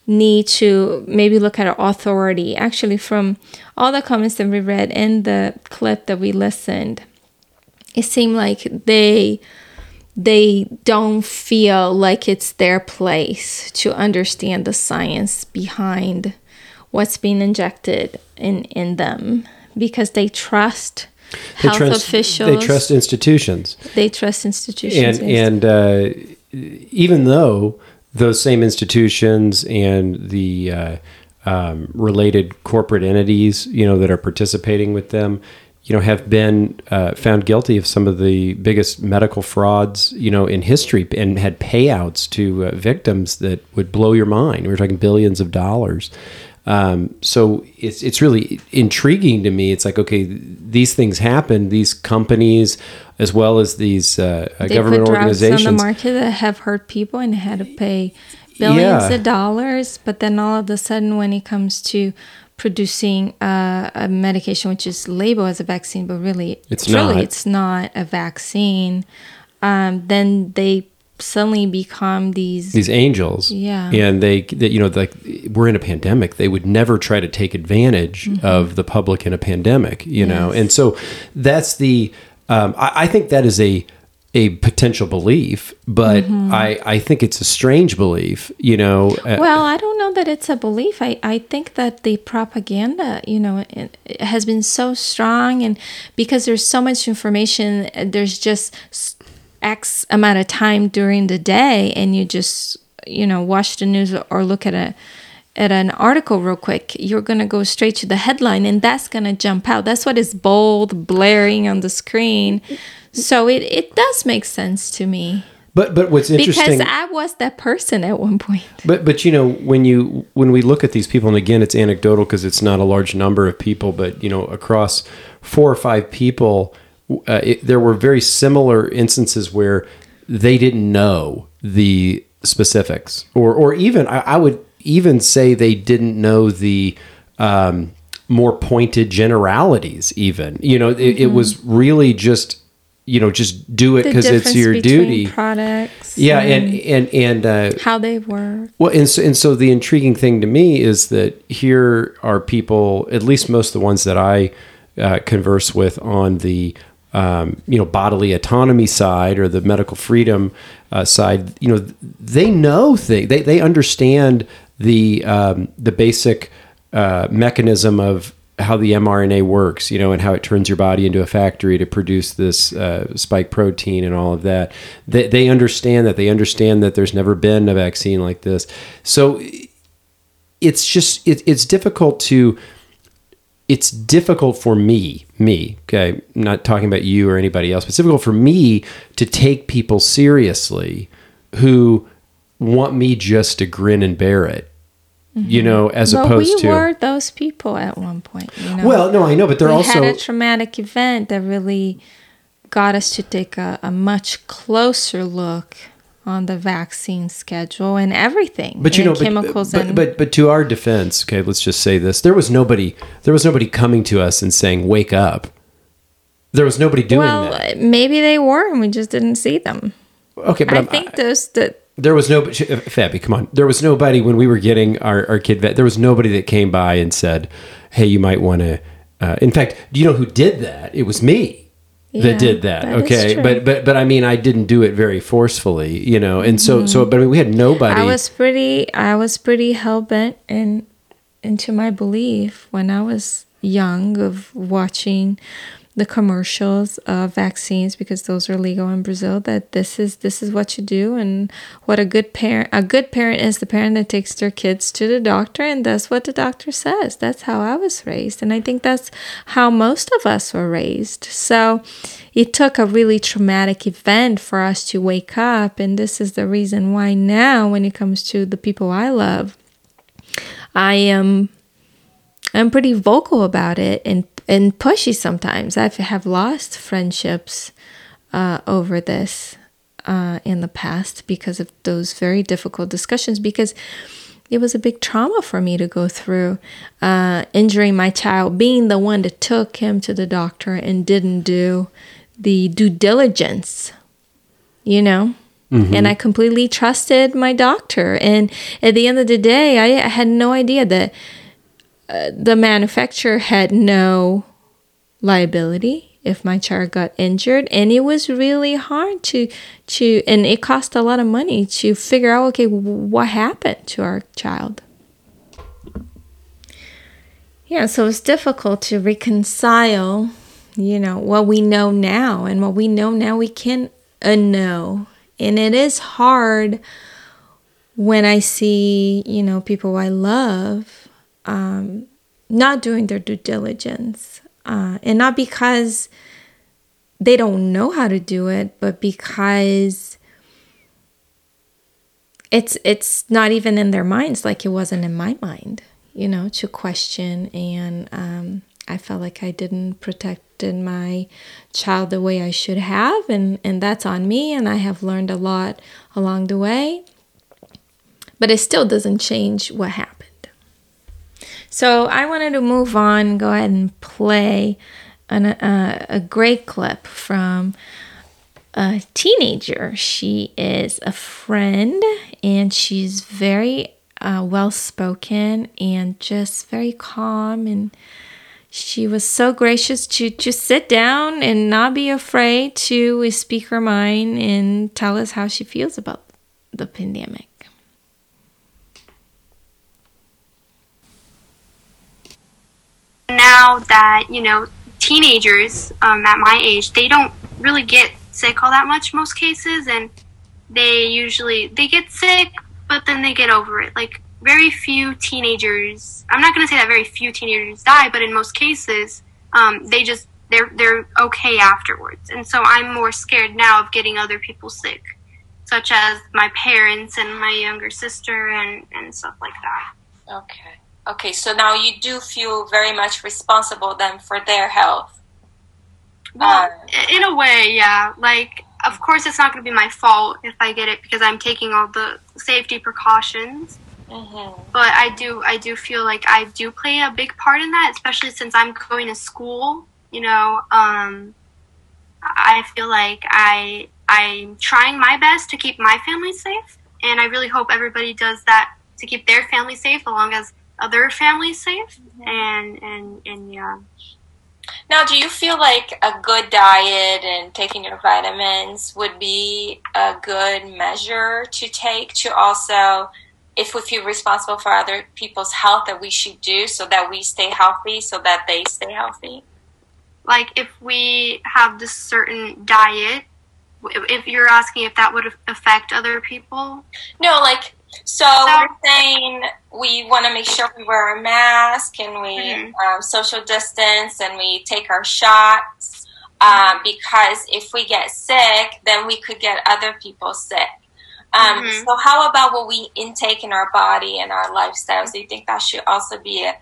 need to maybe look at authority. Actually, from all the comments that we read in the clip that we listened, it seemed like they they don't feel like it's their place to understand the science behind what's being injected in in them because they trust they health trust, officials. They trust institutions. They trust institutions. And and uh, even though those same institutions and the uh, um, related corporate entities, you know, that are participating with them, you know, have been uh, found guilty of some of the biggest medical frauds, you know, in history, and had payouts to uh, victims that would blow your mind. We are talking billions of dollars. Um, so it's it's really intriguing to me. It's like okay, these things happen. These companies, as well as these uh, uh they government put organizations, on the market that have hurt people and had to pay billions yeah. of dollars. But then all of a sudden, when it comes to producing uh, a medication which is labeled as a vaccine, but really, it's truly, not. it's not a vaccine. um, then they suddenly become these these angels. Yeah. And they, they, you know, like we're in a pandemic. They would never try to take advantage Mm-hmm. of the public in a pandemic, you know? And so that's the, um, I, I think that is a, a potential belief, but Mm-hmm. I, I think it's a strange belief, you know? uh, Well, I don't know that it's a belief. I, I think that the propaganda, you know, it, it has been so strong, and because there's so much information, uh, there's just X amount of time during the day, and you just, you know, watch the news or look at a at an article real quick, you're gonna go straight to the headline, and that's gonna jump out. That's what is bold, blaring on the screen. So it, it does make sense to me but, but what's interesting. because I was that person at one point. But but you know when you when we look at these people and again it's anecdotal because it's not a large number of people but you know across four or five people uh, it, there were very similar instances where they didn't know the specifics or or even I, I would even say they didn't know the um, more pointed generalities even you know it, it was really just you know just do it because it's your duty Products. yeah and and and uh, how they work. well, and so, and so the intriguing thing to me is that here are people, at least most of the ones that I uh, converse with on the um, you know bodily autonomy side or the medical freedom uh, side. You know, they know things. They they understand the um, the basic uh, mechanism of how the mRNA works, you know, and how it turns your body into a factory to produce this uh, spike protein and all of that. They, they understand that. They understand that there's never been a vaccine like this. So it's just it, it's difficult to it's difficult for me me okay I'm not talking about you or anybody else but it's difficult for me to take people seriously who want me just to grin and bear it you mm-hmm. know as well, opposed we to were those people at one point. You know? well no i know but they're we also had a traumatic event that really got us to take a, a much closer look on the vaccine schedule and everything. but you and know chemicals but, and but but to our defense okay let's just say this there was nobody there was nobody coming to us and saying wake up there was nobody doing well, that maybe they were, and we just didn't see them. okay but I I'm- think those that there was no Fabby, come on. There was nobody when we were getting our, our kid vet. There was nobody that came by and said, "Hey, you might want to." Uh, in fact, do you know who did that? It was me Yeah, that did that. that okay, but but but I mean, I didn't do it very forcefully, you know. And so so, but I mean, we had nobody. Mm-hmm. I was pretty I was pretty hell bent in into my belief when I was young of watching the commercials of vaccines because those are legal in Brazil that this is this is what you do and what a good parent a good parent is the parent that takes their kids to the doctor and that's what the doctor says. That's how I was raised and I think that's how most of us were raised. So it took a really traumatic event for us to wake up and this is the reason why now when it comes to the people I love I am I'm pretty vocal about it and and pushy sometimes. I have lost friendships uh, over this uh, in the past because of those very difficult discussions. Because it was a big trauma for me to go through uh, injuring my child, being the one that took him to the doctor and didn't do the due diligence, you know. And I completely trusted my doctor. And at the end of the day, I had no idea that the manufacturer had no liability if my child got injured. And it was really hard to to and it cost a lot of money to figure out okay what happened to our child. Yeah so it's difficult to reconcile you know what we know now. And what we know now we can unknow. And it is hard when i see you know people i love um, not doing their due diligence. Uh, and not because they don't know how to do it, but because it's it's not even in their minds like it wasn't in my mind, you know, to question. And um, I felt like I didn't protect my child the way I should have, and and that's on me. And I have learned a lot along the way, but it still doesn't change what happened. So I wanted to move on, go ahead and play an, uh, a great clip from a teenager. She is a friend and she's very uh, well spoken and just very calm. And she was so gracious to just sit down and not be afraid to speak her mind and tell us how she feels about the pandemic. Now that, you know, teenagers um, at my age, they don't really get sick all that much most cases and they usually they get sick but then they get over it. Like very few teenagers i'm not going to say that very few teenagers die but in most cases um, they just they're they're okay afterwards. And so i'm more scared now of getting other people sick such as my parents and my younger sister and and stuff like that. Okay okay so now you do feel very much responsible then for their health well, in a way, yeah. Like, of course, it's not going to be my fault if I get it because I'm taking all the safety precautions. Mm-hmm. But I do, I do feel like I do play a big part in that, especially since I'm going to school. You know, um, I feel like I, I'm trying my best to keep my family safe, and I really hope everybody does that to keep their family safe, along as other families safe. Mm-hmm. And and and yeah. Now, do you feel like a good diet and taking your vitamins would be a good measure to take to also, if we feel responsible for other people's health, that we should do so that we stay healthy, so that they stay healthy? Like if we have this certain diet, if you're asking if that would affect other people? No, like so we're saying we want to make sure we wear a mask and we mm-hmm. um, social distance and we take our shots um, because if we get sick, then we could get other people sick. Um, mm-hmm. So how about what we intake in our body and our lifestyles? Do you think that should also be a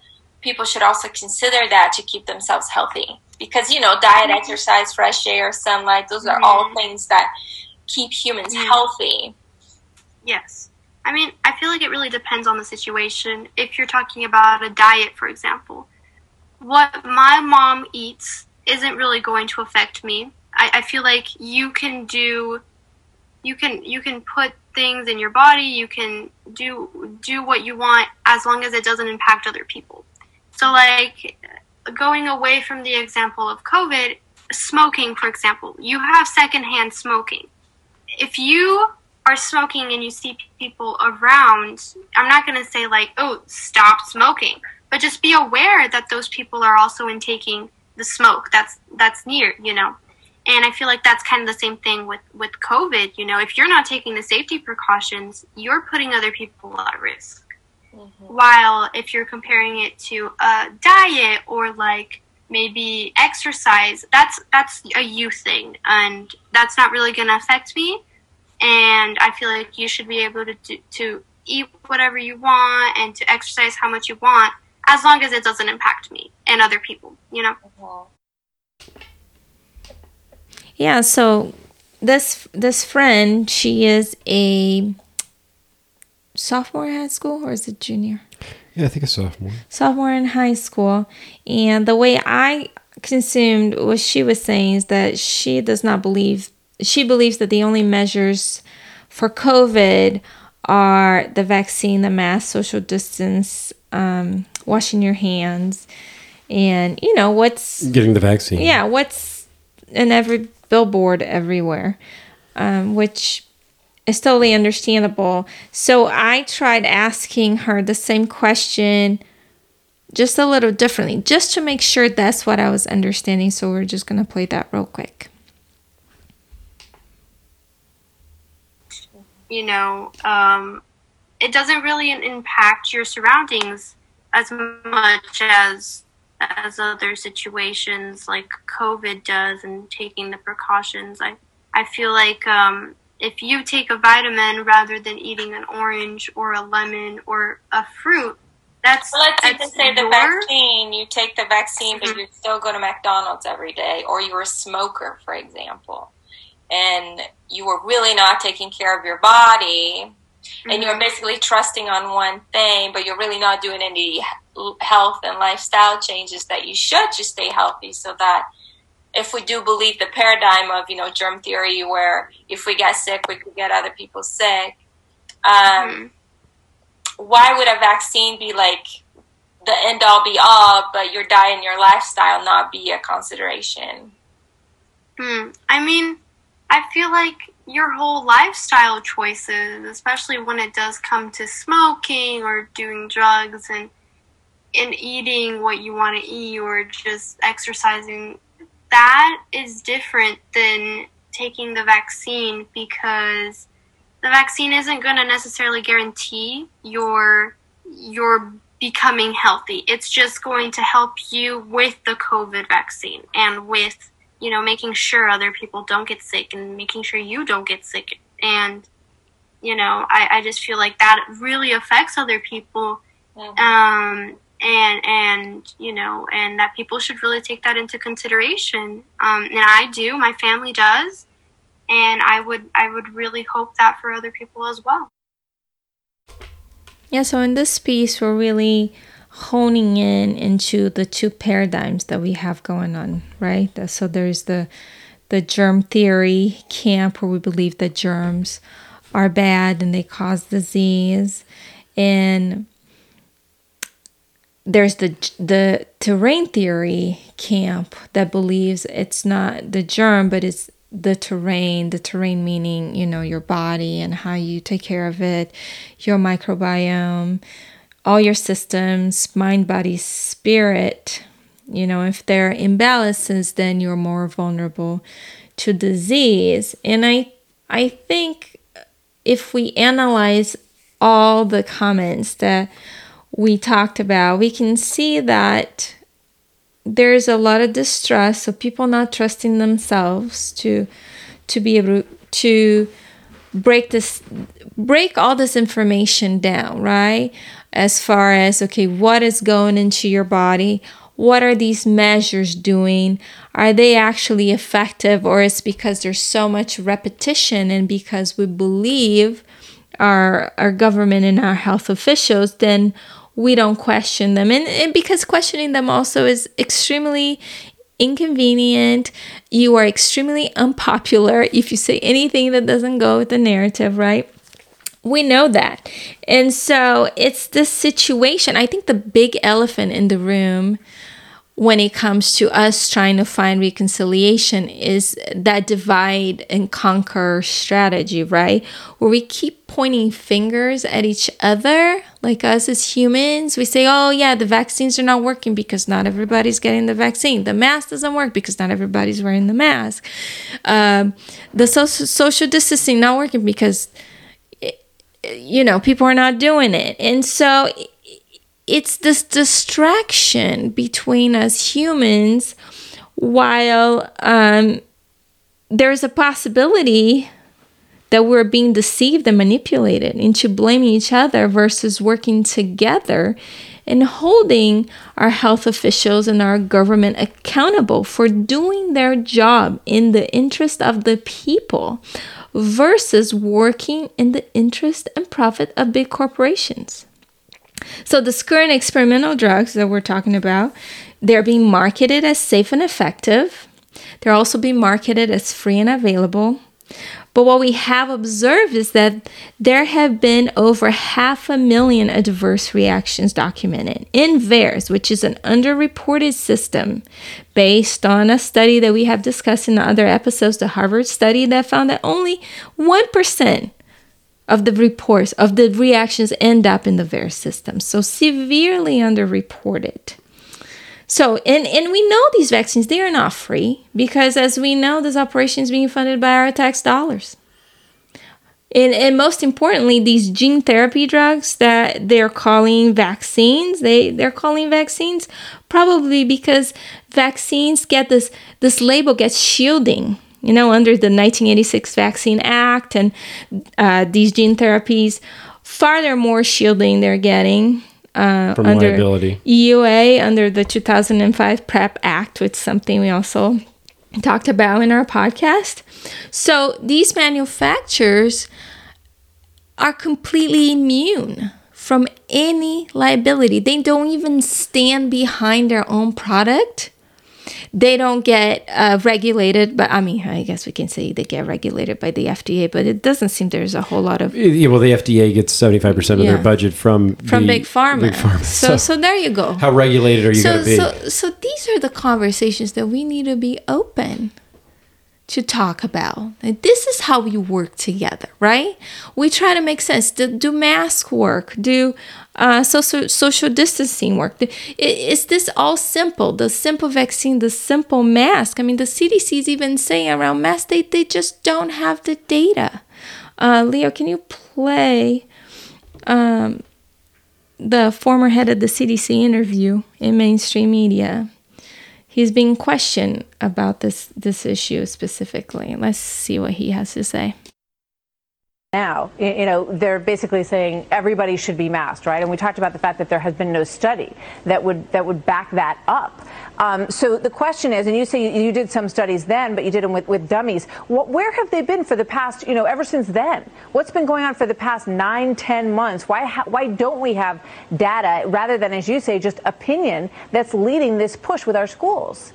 people should also consider that to keep themselves healthy? Because you know, diet, mm-hmm. exercise, fresh air, sunlight, those are all mm-hmm. things that keep humans mm-hmm. healthy. Yes. I mean, I feel like it really depends on the situation. If you're talking about a diet, for example, what my mom eats isn't really going to affect me. I, I feel like you can do, you can you can put things in your body. You can do do what you want as long as it doesn't impact other people. So, like going away from the example of COVID, smoking, for example, you have secondhand smoking. If you are smoking and you see people around, I'm not going to say like, oh, stop smoking, but just be aware that those people are also intaking the smoke that's that's near, you know. And I feel like that's kind of the same thing with with COVID. You know, if you're not taking the safety precautions, you're putting other people at risk. Mm-hmm. While if you're comparing it to a diet or like maybe exercise, that's that's a you thing, and that's not really going to affect me and I feel like you should be able to do, to eat whatever you want and to exercise how much you want as long as it doesn't impact me and other people, you know. Yeah, so this this friend, she is a sophomore in high school or is it junior? Yeah, I think a sophomore. Sophomore in high school. And the way I consumed what she was saying is that she does not believe she believes that the only measures for COVID are the vaccine, the mask, social distance, um, washing your hands, and you know what's getting the vaccine. Yeah, what's in every billboard everywhere, um, which is totally understandable. So I tried asking her the same question just a little differently, just to make sure that's what I was understanding. So we're just gonna play that real quick. You know, um, it doesn't really impact your surroundings as much as as other situations like COVID does and taking the precautions. I I feel like um, if you take a vitamin rather than eating an orange or a lemon or a fruit, that's well, let's that's even say the vaccine. You take the vaccine, mm-hmm. but you still go to McDonald's every day, or you're a smoker, for example and you were really not taking care of your body mm-hmm. and you're mm-hmm. basically trusting on one thing but you're really not doing any health and lifestyle changes that you should to stay healthy so that if we do believe the paradigm of you know germ theory, where if we get sick, we could get other people sick. Um, mm-hmm. Why would a vaccine be like the end all be all, but your diet and your lifestyle not be a consideration? Hmm. I mean, I feel like your whole lifestyle choices, especially when it does come to smoking or doing drugs and and eating what you want to eat or just exercising, that is different than taking the vaccine because the vaccine isn't going to necessarily guarantee your your becoming healthy. It's just going to help you with the COVID vaccine and with you know, making sure other people don't get sick and making sure you don't get sick. And, you know, I, I just feel like that really affects other people. Mm-hmm. Um, and, and, you know, and that people should really take that into consideration. Um, and I do, my family does. And I would, I would really hope that for other people as well. Yeah, so in this piece, we're really honing in into the two paradigms that we have going on, right? So there's the the germ theory camp where we believe that germs are bad and they cause disease and there's the the terrain theory camp that believes it's not the germ but it's the terrain the terrain meaning you know your body and how you take care of it your microbiome all your systems, mind, body, spirit, you know, if there are imbalances, then you're more vulnerable to disease. And I I think if we analyze all the comments that we talked about, we can see that there's a lot of distrust of people not trusting themselves to to be able to break this break all this information down, right? as far as okay, what is going into your body? What are these measures doing? Are they actually effective, or is because there's so much repetition and because we believe our our government and our health officials, then we don't question them, and, and because questioning them also is extremely inconvenient. You are extremely unpopular if you say anything that doesn't go with the narrative, right? We know that. And so it's this situation. I think the big elephant in the room when it comes to us trying to find reconciliation is that divide and conquer strategy, right? Where we keep pointing fingers at each other, like us as humans. We say, oh, yeah, the vaccines are not working because not everybody's getting the vaccine. The mask doesn't work because not everybody's wearing the mask. Um, the social, social distancing not working because you know, people are not doing it. And so it's this distraction between us humans while um, there's a possibility that we're being deceived and manipulated into blaming each other versus working together and holding our health officials and our government accountable for doing their job in the interest of the people versus working in the interest and profit of big corporations. So, the current experimental drugs that we're talking about, they're being marketed as safe and effective. They're also being marketed as free and available. But what we have observed is that there have been over half a million adverse reactions documented in VAERS, which is an underreported system based on a study that we have discussed in other episodes, the Harvard study that found that only 1% of the reports of the reactions end up in the VAERS system. So severely underreported. So, and, and we know these vaccines, they are not free because as we know, this operation is being funded by our tax dollars. And, and most importantly, these gene therapy drugs that they're calling vaccines, they, they're calling vaccines probably because vaccines get this, this label gets shielding, you know, under the 1986 Vaccine Act and uh, these gene therapies, far more shielding they're getting uh, From under liability. EUA under the 2005 PREP Act, which is something we also talked about in our podcast. So these manufacturers are completely immune from any liability. They don't even stand behind their own product. They don't get uh, regulated. But I mean, I guess we can say they get regulated by the FDA, but it doesn't seem there's a whole lot of Yeah, well, the FDA gets seventy five percent of Yeah. their budget from from big pharma. Big pharma. So, so there you go. how regulated are you so, going to be? so, so these are the conversations that we need to be open to talk about. And this is how we work together, right? We try to make sense. Do, do mask work? Do uh, social social distancing work? Is this all simple? The simple vaccine, the simple mask. I mean, the CDC is even saying around masks, they, they just don't have the data. Uh, Leo, can you play um, the former head of the CDC interview in mainstream media? He's being questioned about this this issue specifically. Let's see what he has to say. now. You know, they're basically saying everybody should be masked, right? And we talked about the fact that there has been no study that would that would back that up. Um, so the question is, and you say you, you did some studies then, but you did them with, with dummies. What, where have they been for the past, you know, ever since then? What's been going on for the past nine, ten months? Why ha- why don't we have data rather than, as you say, just opinion that's leading this push with our schools?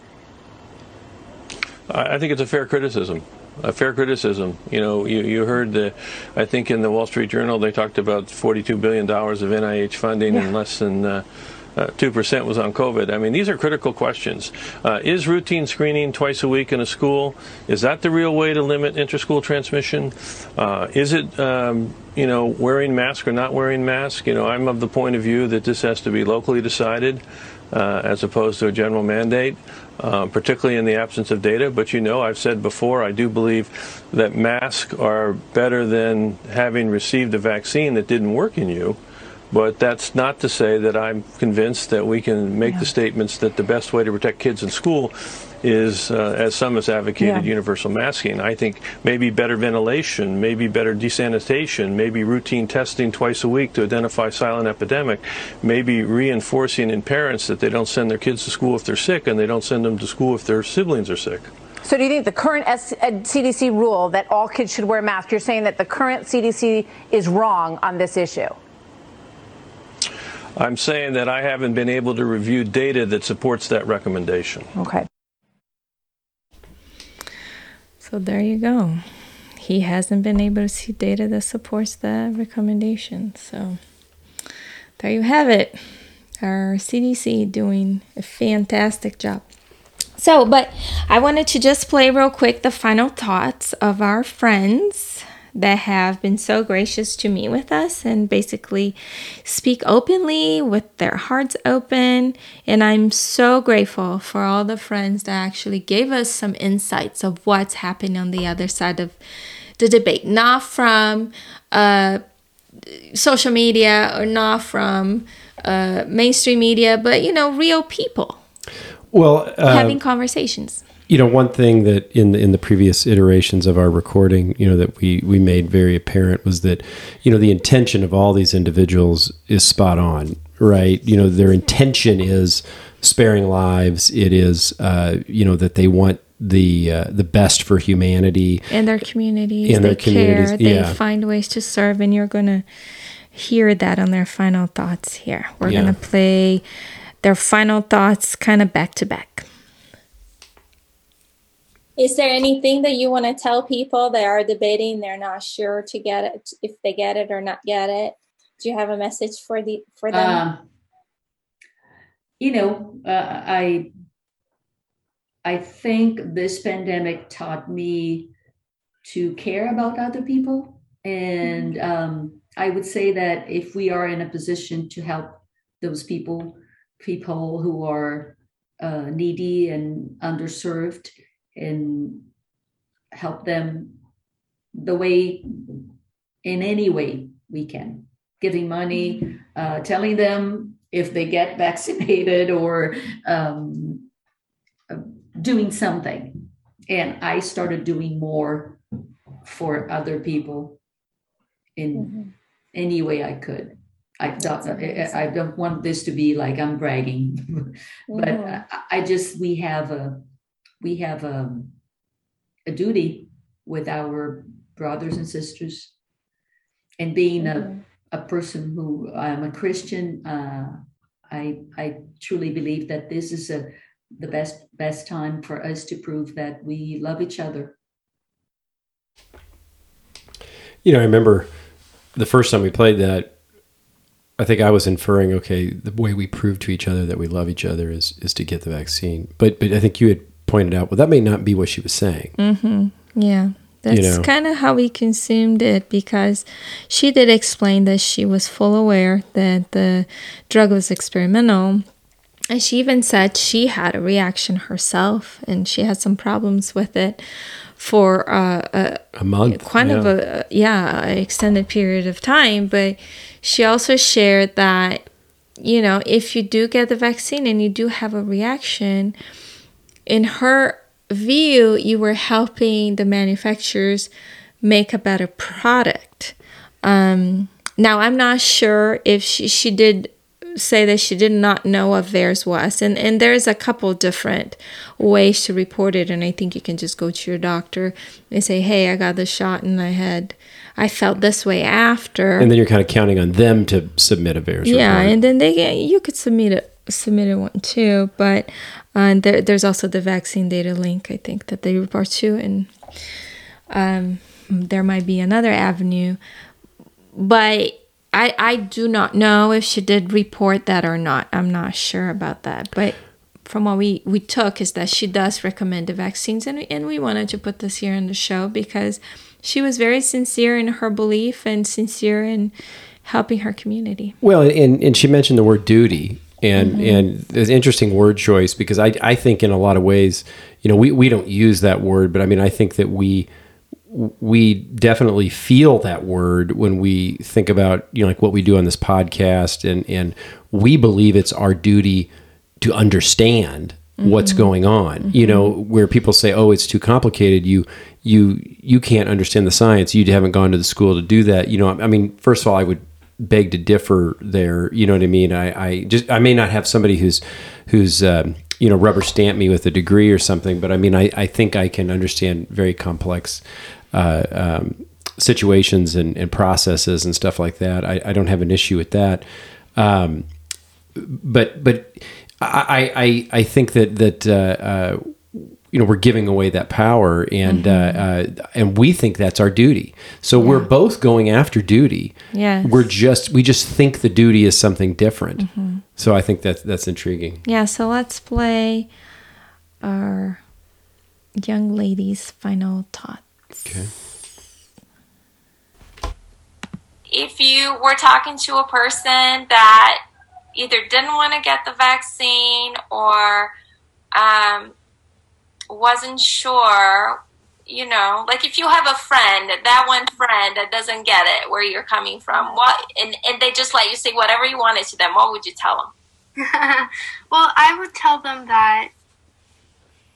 I think it's a fair criticism. A fair criticism. You know, you, you heard the, I think in the Wall Street Journal they talked about $42 billion of NIH funding in less than uh, uh, 2% was on COVID. I mean, these are critical questions. Uh, is routine screening twice a week in a school, is that the real way to limit interschool transmission? Uh, is it, um, you know, wearing mask or not wearing mask? You know, I'm of the point of view that this has to be locally decided uh, as opposed to a general mandate, uh, particularly in the absence of data. But you know, I've said before, I do believe that masks are better than having received a vaccine that didn't work in you. But that's not to say that I'm convinced that we can make the statements that the best way to protect kids in school is, uh, as some has advocated, Yeah. universal masking. I think maybe better ventilation, maybe better desanitation, maybe routine testing twice a week to identify silent epidemic, maybe reinforcing in parents that they don't send their kids to school if they're sick and they don't send them to school if their siblings are sick. So do you think the current S- uh, CDC rule that all kids should wear masks, you're saying that the current CDC is wrong on this issue? I'm saying that I haven't been able to review data that supports that recommendation. Okay. So there you go. He hasn't been able to see data that supports the recommendation. So there you have it. Our CDC doing a fantastic job. So, but I wanted to just play real quick the final thoughts of our friends that have been so gracious to meet with us and basically speak openly with their hearts open. And I'm so grateful for all the friends that actually gave us some insights of what's happening on the other side of the debate, not from uh, social media or not from uh, mainstream media, but you know, real people Well, uh, having conversations. You know, one thing that in the, in the previous iterations of our recording, you know, that we we made very apparent was that, you know, the intention of all these individuals is spot on, right? You know, their intention is sparing lives. It is, uh, you know, that they want the uh, the best for humanity. in their communities. In they their care. communities, They find ways to serve, and you're gonna hear that on their final thoughts here. We're Yeah. gonna play their final thoughts, kind of back to back. Is there anything that you want to tell people that are debating? They're not sure to get it, if they get it or not get it. Do you have a message for the for them? Um, you know, uh, I I think this pandemic taught me to care about other people, and um, I would say that if we are in a position to help those people, people who are uh, needy and underserved, and help them the way in any way we can. Giving money uh, telling them if they get vaccinated or um, uh, doing something. And i started doing more for other people in any way i could. I don't I, don't want this to be like i'm bragging but Mhm. I, I just we have a we have a, a duty with our brothers and sisters and being a, a person who i'm a christian uh, i i truly believe that this is a the best best time for us to prove that we love each other. You know, I remember the first time we played that. I think I was inferring, okay, the way we prove to each other that we love each other is is to get the vaccine. But but I think you had pointed out, well, that may not be what she was saying. Mm-hmm. Yeah. That's You know. kind of how we consumed it because she did explain that she was full aware that the drug was experimental. And she even said she had a reaction herself and she had some problems with it for uh, a, A month, Kind of a, yeah, extended period of time. But she also shared that, you know, if you do get the vaccine and you do have a reaction, in her view, you were helping the manufacturers make a better product. Um, now, I'm not sure if she, she did say that she did not know what theirs was. And, and there's a couple different ways to report it. And I think you can just go to your doctor and say, hey, I got the shot and I had, I felt this way after. And then you're kind of counting on them to submit a VAERS Yeah, report. and then they get you could submit it submit a one too, but uh, there, there's also the vaccine data link I think that they report to, and um, there might be another avenue, but I I do not know if she did report that or not. I'm not sure about that, but. From what we, we took is that she does recommend the vaccines, and we, and we wanted to put this here in the show because she was very sincere in her belief and sincere in helping her community. Well, and and she mentioned the word duty, and Mhm. and it's an interesting word choice because I I think in a lot of ways, you know, we we don't use that word, but I mean I think that we we definitely feel that word when we think about you know like what we do on this podcast, and and we believe it's our duty to understand what's Mhm. going on. You know where people say oh it's too complicated. You you you can't understand the science. You haven't gone to the school to do that. You know i mean first of all i would beg to differ there you know what i mean? I i just i may not have somebody who's who's um, you know rubber stamp me with a degree or something but i mean i i think i can understand very complex uh, um, situations and, and processes and stuff like that. I, I don't have an issue with that. Um, but but I I, I think that that uh, uh, you know we're giving away that power and Mhm. uh, uh, and we think that's our duty. So we're both going after duty. Yes. We're just we just think the duty is something different. Mhm. So I think that that's intriguing. Yeah, so let's play our young lady's final thoughts. Okay. if you were talking to a person that either didn't want to get the vaccine or um, wasn't sure, you know, like if you have a friend, that one friend that doesn't get it, where you're coming from, what, and, and they just let you say whatever you wanted to them, what would you tell them? well, I would tell them that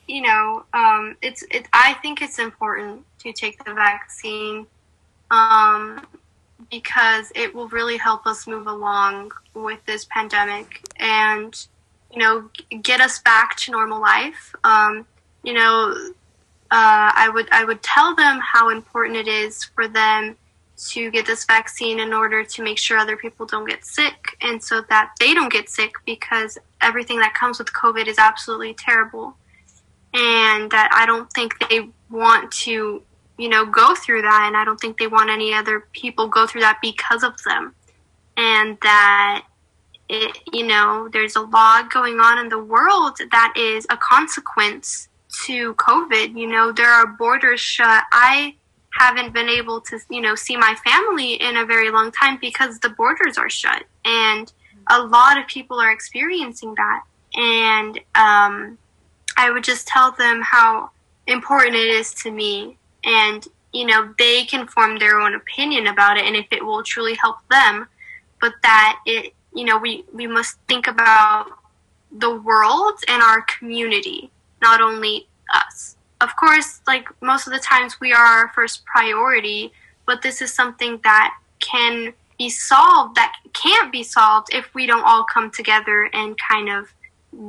you know um, it's it. I think it's important to take the vaccine um, because it will really help us move along with this pandemic and you know get us back to normal life. Um, you know, uh, I would I would tell them how important it is for them to get this vaccine in order to make sure other people don't get sick and so that they don't get sick because everything that comes with COVID is absolutely terrible. And that I don't think they want to, you know, go through that. And I don't think they want any other people go through that because of them. And that it, you know, there's a lot going on in the world that is a consequence to COVID. You know, there are borders shut. I haven't been able to, you know, see my family in a very long time because the borders are shut. And a lot of people are experiencing that. And um, I would just tell them how important it is to me. And, you know, they can form their own opinion about it and if it will truly help them. But that it, you know, we, we must think about the world and our community, not only us. Of course, like most of the times we are our first priority, but this is something that can be solved, that can't be solved if we don't all come together and kind of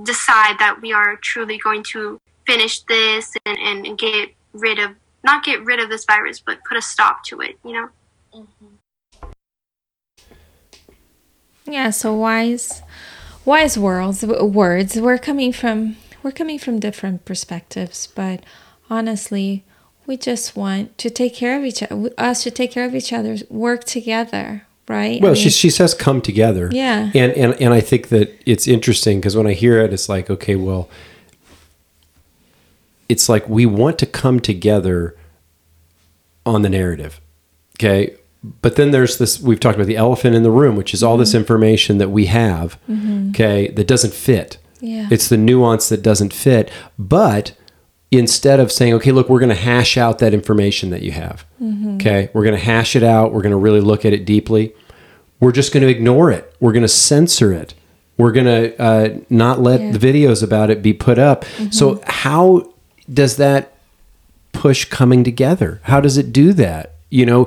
decide that we are truly going to finish this and, and get rid of, not get rid of this virus, but put a stop to it, you know? Mm-hmm. Yeah, so wise wise words words. We're coming from we're coming from different perspectives, but honestly, we just want to take care of each other, us to take care of each other, work together, right? Well, I she mean, she says come together. Yeah. And and and I think that it's interesting because when I hear it, it's like okay, well, it's like we want to come together on the narrative, okay. But then there's this we've talked about the elephant in the room, which is all this information that we have, Mhm. okay, that doesn't fit. Yeah. It's the nuance that doesn't fit. But instead of saying, okay, look, we're going to hash out that information that you have. Mhm. Okay. We're going to hash it out. We're going to really look at it deeply. We're just going to ignore it. We're going to censor it. We're going to uh, not let Yeah. the videos about it be put up. So, how does that push coming together? How does it do that? You know,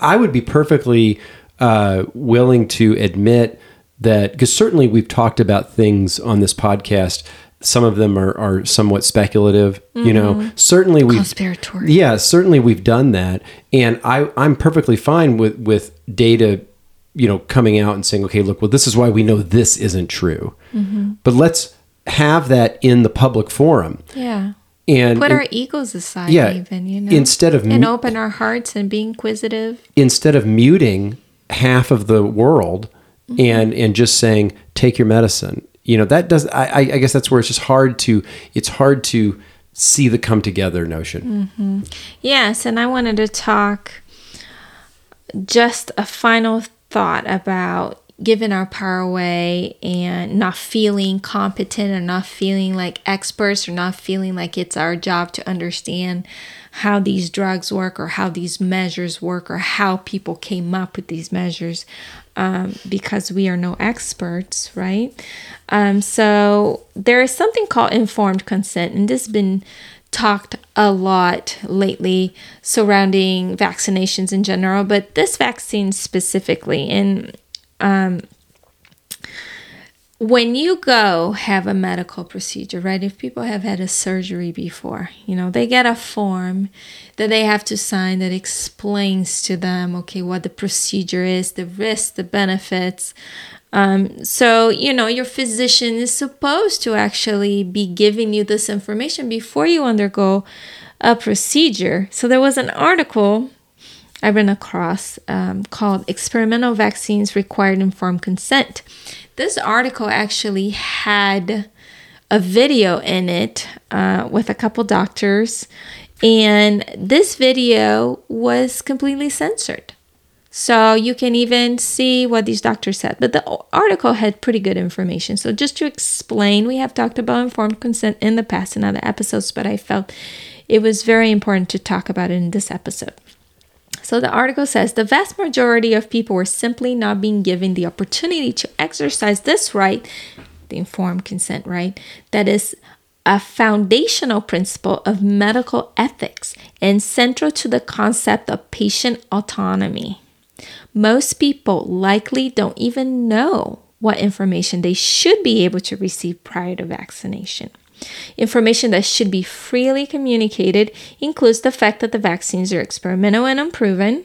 I would be perfectly uh, willing to admit that because certainly we've talked about things on this podcast. Some of them are, are somewhat speculative. You know, Mhm. certainly we Conspiratorial. Yeah, certainly we've done that, and I I'm perfectly fine with with data. You know, coming out and saying, okay, look, well, this is why we know this isn't true. Mhm. But let's have that in the public forum. Yeah. And Put in- our egos aside, yeah, even, you know, instead of and mu- open our hearts and be inquisitive. instead of muting half of the world Mm-hmm. and and just saying take your medicine. You know that does I, I guess that's where it's just hard to it's hard to see the come together notion. Hmm Yes, and I wanted to talk just a final thought about giving our power away and not feeling competent or not feeling like experts or not feeling like it's our job to understand how these drugs work or how these measures work or how people came up with these measures um, because we are no experts, right? Um, so there is something called informed consent, and this has been talked a lot lately surrounding vaccinations in general, but this vaccine specifically. And um, when you go have a medical procedure, right? If people have had a surgery before, you know, they get a form that they have to sign that explains to them, okay, what the procedure is, the risks, the benefits. Um, so, you know, your physician is supposed to actually be giving you this information before you undergo a procedure. So, there was an article I ran across um, called Experimental Vaccines Required Informed Consent. This article actually had a video in it uh, with a couple doctors, and this video was completely censored. So you can even see what these doctors said. But the article had pretty good information. So just to explain, we have talked about informed consent in the past in other episodes, but I felt it was very important to talk about it in this episode. So the article says the vast majority of people were simply not being given the opportunity to exercise this right, the informed consent right, that is a foundational principle of medical ethics and central to the concept of patient autonomy. Most people likely don't even know what information they should be able to receive prior to vaccination. Information that should be freely communicated includes the fact that the vaccines are experimental and unproven.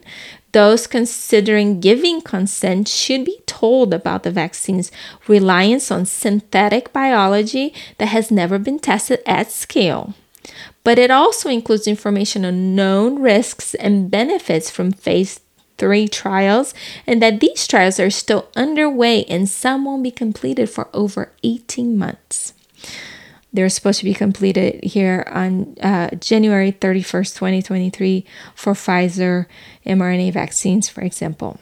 Those considering giving consent should be told about the vaccine's reliance on synthetic biology that has never been tested at scale. But it also includes information on known risks and benefits from phase three trials, and that these trials are still underway and some won't be completed for over 18 months. They're supposed to be completed here on uh, January 31st, 2023, for Pfizer mRNA vaccines, for example.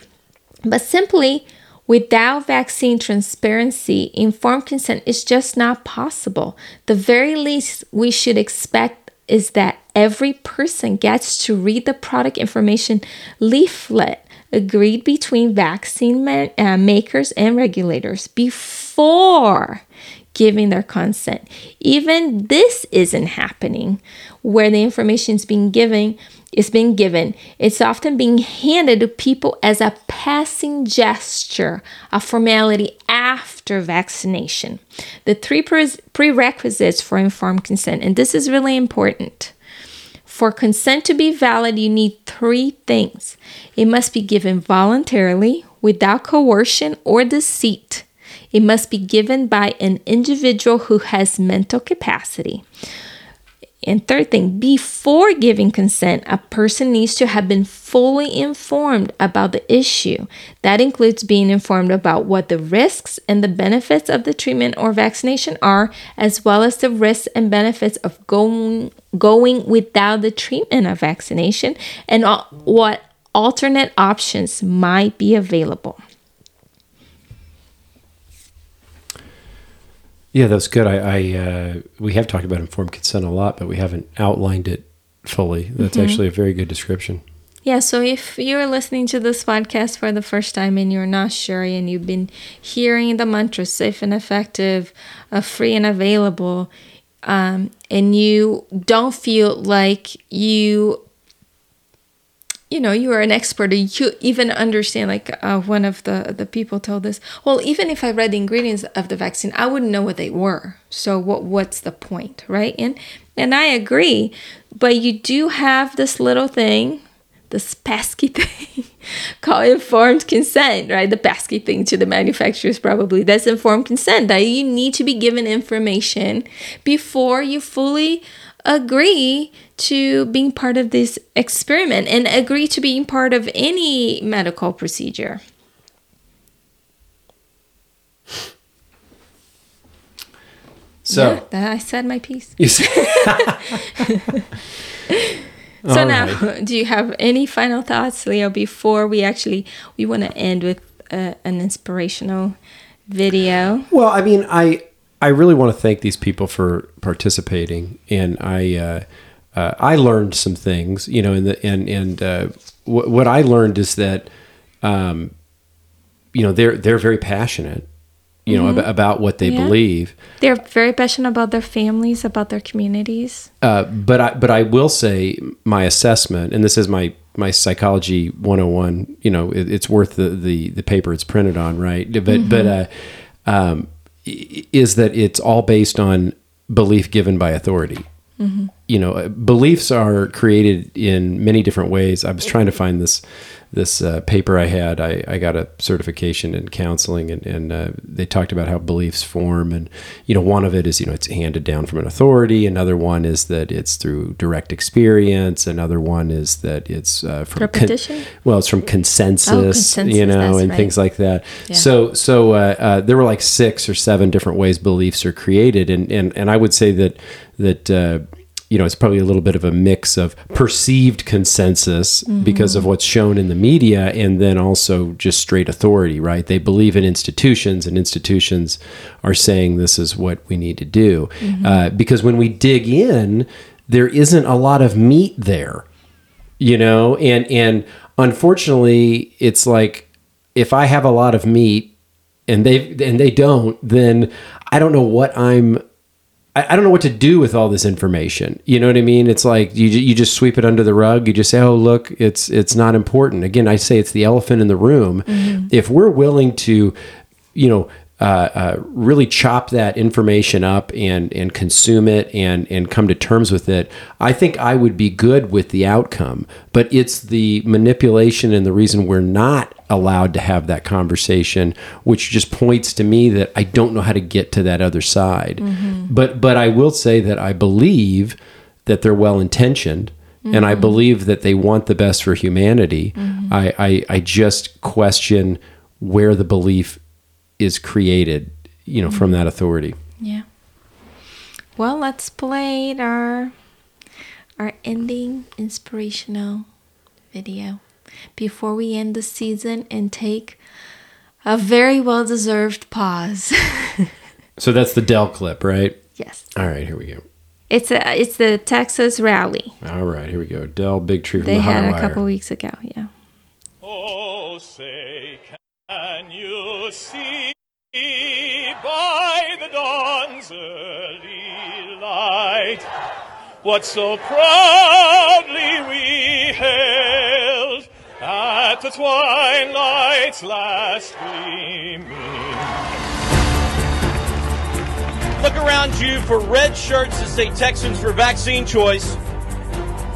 But simply, without vaccine transparency, informed consent is just not possible. The very least we should expect is that every person gets to read the product information leaflet agreed between vaccine man, uh, makers and regulators before giving their consent. Even this isn't happening where the information is being given is being given. It's often being handed to people as a passing gesture, a formality after vaccination. The three pre- prerequisites for informed consent, and this is really important. For consent to be valid, you need three things. It must be given voluntarily, without coercion or deceit. It must be given by an individual who has mental capacity. And third thing, before giving consent, a person needs to have been fully informed about the issue. That includes being informed about what the risks and the benefits of the treatment or vaccination are, as well as the risks and benefits of going going without the treatment or vaccination and what alternate options might be available. Yeah, that's good. I, I uh, we have talked about informed consent a lot, but we haven't outlined it fully. That's mm-hmm. actually a very good description. Yeah, so if you're listening to this podcast for the first time and you're not sure and you've been hearing the mantra safe and effective, uh, free and available, um, and you don't feel like you you know you are an expert you even understand like uh, one of the the people told us well even if i read the ingredients of the vaccine i wouldn't know what they were. So what what's the point right? And and i agree but you do have this little thing this pesky thing called informed consent right? The pesky thing to the manufacturers probably. That's informed consent that you need to be given information before you fully agree to being part of this experiment and agree to being part of any medical procedure. So yeah, I said my piece. so now, right. do you have any final thoughts, Leo? Before we actually, we want to end with uh, an inspirational video. Well, I mean, I I really want to thank these people for participating, and I uh, uh, I learned some things, you know, and the and and uh, w- what I learned is that, um, you know, they're they're very passionate, you mm-hmm. know, ab- about what they yeah. believe. They're very passionate about their families, about their communities. Uh, but I but I will say my assessment, and this is my my psychology 101 you know it, it's worth the, the the paper it's printed on right but mm-hmm. but uh um is that it's all based on belief given by authority. Mm-hmm. You know, beliefs are created in many different ways. I was trying to find this this uh, paper I had, I, I got a certification in counseling, and, and uh, they talked about how beliefs form. And you know, one of it is you know it's handed down from an authority. Another one is that it's through direct experience. Another one is that it's uh, from repetition. Con- well, it's from consensus, oh, consensus you know, and right. things like that. Yeah. So so uh, uh, there were like six or seven different ways beliefs are created, and and and I would say that that uh, you know, it's probably a little bit of a mix of perceived consensus mm-hmm. because of what's shown in the media and then also just straight authority, right? They believe in institutions and institutions are saying this is what we need to do. Mm-hmm. Uh, because when we dig in, there isn't a lot of meat there, you know, and, and unfortunately, it's like if I have a lot of meat and they and they don't, then I don't know what I'm I, I don't know what to do with all this information. You know what I mean? It's like you you just sweep it under the rug. You just say, "Oh, look, it's it's not important." Again, I say it's the elephant in the room. Mm-hmm. If we're willing to, you know, uh, uh, really chop that information up and and consume it and and come to terms with it, I think I would be good with the outcome. But it's the manipulation and the reason we're not allowed to have that conversation, which just points to me that I don't know how to get to that other side. Mm-hmm. But but I will say that I believe that they're well intentioned. Mm-hmm. And I mm-hmm. believe that they want the best for humanity. Mm-hmm. I, I, I just question where the belief is created, you know, mm-hmm. from that authority. Yeah. Well, let's play our our ending inspirational video before we end the season and take a very well deserved pause. so that's the Del clip, right? Yes. All right, here we go. It's a it's the Texas rally. All right, here we go. Del Bigtree from they the had a wire. couple weeks ago. Yeah. Oh, say can you see by the dawn's early light what so proudly we hailed at the twilight's last gleaming. Look around you for red shirts that say Texans for vaccine choice.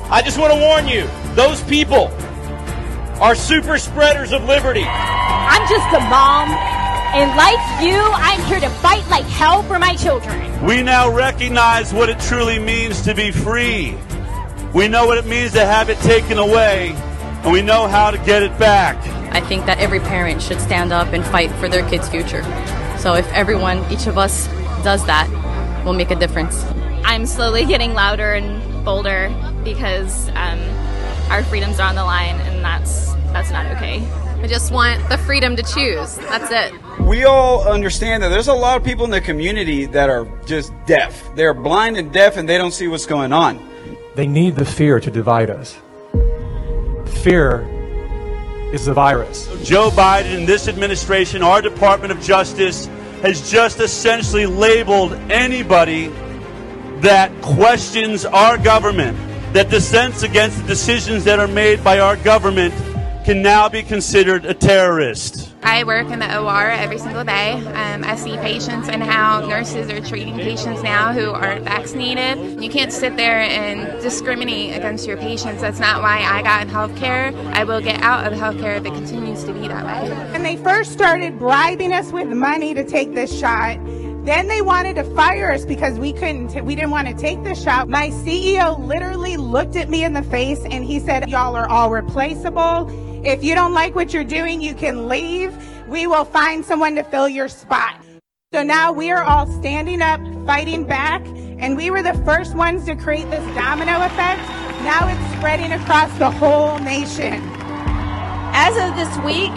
I just want to warn you, those people are super spreaders of liberty. I'm just a mom And like you, I'm here to fight like hell for my children. We now recognize what it truly means to be free. We know what it means to have it taken away, and we know how to get it back. I think that every parent should stand up and fight for their kid's future. So if everyone, each of us, does that, we'll make a difference. I'm slowly getting louder and bolder because um, our freedoms are on the line, and that's that's not okay. I just want the freedom to choose. That's it. We all understand that there's a lot of people in the community that are just deaf. They're blind and deaf, and they don't see what's going on. They need the fear to divide us. Fear is the virus. Joe Biden and this administration, our Department of Justice, has just essentially labeled anybody that questions our government, that dissents against the decisions that are made by our government, can now be considered a terrorist. I work in the OR every single day. Um, I see patients and how nurses are treating patients now who aren't vaccinated. You can't sit there and discriminate against your patients. That's not why I got in healthcare. I will get out of healthcare if it continues to be that way. When they first started bribing us with money to take this shot, then they wanted to fire us because we couldn't, t- we didn't want to take the shot. My CEO literally looked at me in the face and he said, Y'all are all replaceable. If you don't like what you're doing, you can leave. We will find someone to fill your spot. So now we are all standing up, fighting back, and we were the first ones to create this domino effect. Now it's spreading across the whole nation. As of this week,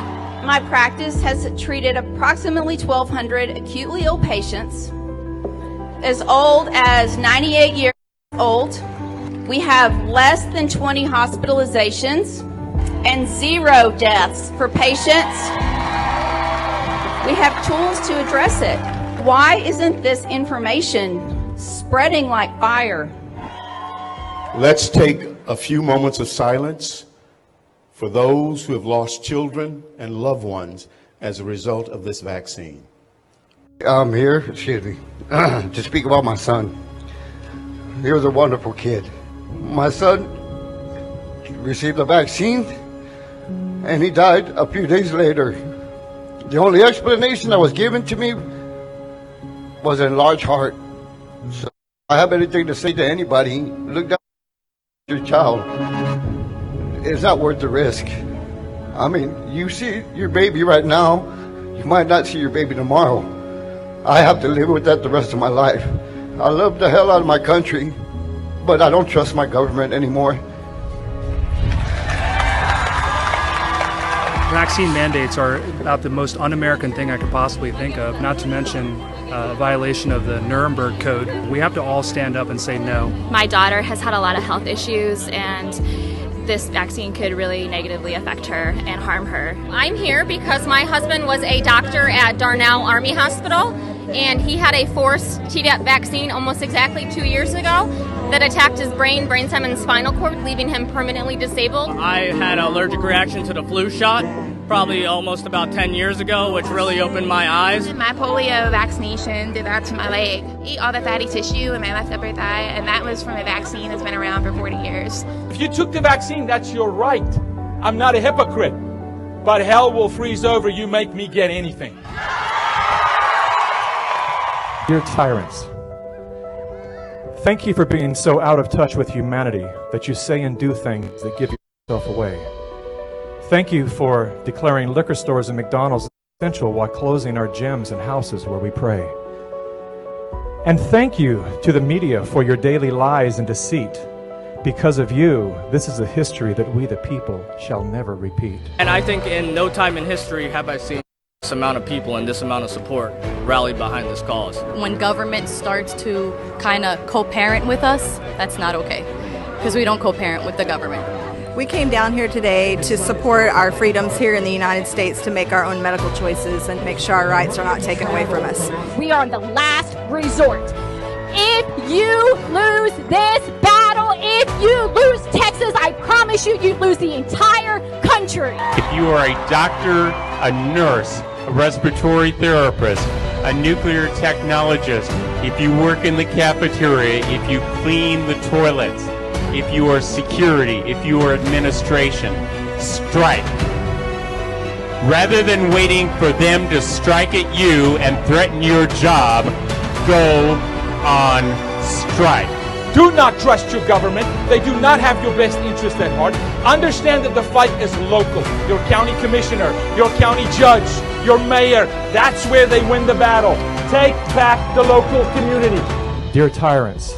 my practice has treated approximately 1,200 acutely ill patients as old as 98 years old. We have less than 20 hospitalizations and zero deaths for patients. We have tools to address it. Why isn't this information spreading like fire? Let's take a few moments of silence for those who have lost children and loved ones as a result of this vaccine. I'm here, excuse me, to speak about my son. He was a wonderful kid. My son received the vaccine and he died a few days later. The only explanation that was given to me was an enlarged heart. So I have anything to say to anybody, look down your child. It's not worth the risk. I mean, you see your baby right now, you might not see your baby tomorrow. I have to live with that the rest of my life. I love the hell out of my country, but I don't trust my government anymore. Vaccine mandates are about the most un American thing I could possibly think of, not to mention uh, a violation of the Nuremberg Code. We have to all stand up and say no. My daughter has had a lot of health issues, and this vaccine could really negatively affect her and harm her. I'm here because my husband was a doctor at Darnall Army Hospital, and he had a forced Tdap vaccine almost exactly two years ago that attacked his brain, brainstem, and spinal cord, leaving him permanently disabled. I had an allergic reaction to the flu shot probably almost about 10 years ago, which really opened my eyes. My polio vaccination did that to my leg. Eat all the fatty tissue in my left upper thigh, and that was from a vaccine that's been around for 40 years. If you took the vaccine, that's your right. I'm not a hypocrite. But hell will freeze over you make me get anything. You're tyrants, thank you for being so out of touch with humanity that you say and do things that give yourself away. Thank you for declaring liquor stores and McDonald's essential while closing our gyms and houses where we pray. And thank you to the media for your daily lies and deceit. Because of you, this is a history that we the people shall never repeat. And I think in no time in history have I seen this amount of people and this amount of support rallied behind this cause. When government starts to kind of co parent with us, that's not okay. Because we don't co parent with the government. We came down here today to support our freedoms here in the United States to make our own medical choices and make sure our rights are not taken away from us. We are on the last resort. If you lose this battle, if you lose Texas, I promise you, you lose the entire country. If you are a doctor, a nurse, a respiratory therapist, a nuclear technologist, if you work in the cafeteria, if you clean the toilets, if you are security, if you are administration, strike. Rather than waiting for them to strike at you and threaten your job, go on strike. Do not trust your government. They do not have your best interest at heart. Understand that the fight is local. Your county commissioner, your county judge, your mayor, that's where they win the battle. Take back the local community. Dear tyrants,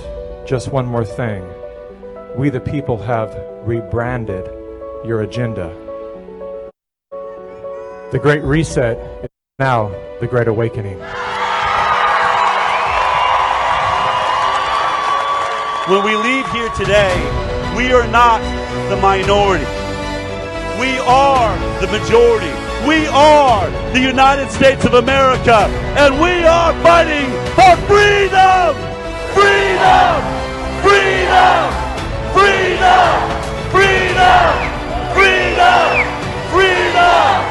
just one more thing. We the people have rebranded your agenda. The Great Reset is now the Great Awakening. When we leave here today, we are not the minority. We are the majority. We are the United States of America, and we are fighting for freedom! Freedom! Freedom! Freedom! Freedom! Freedom! Freedom!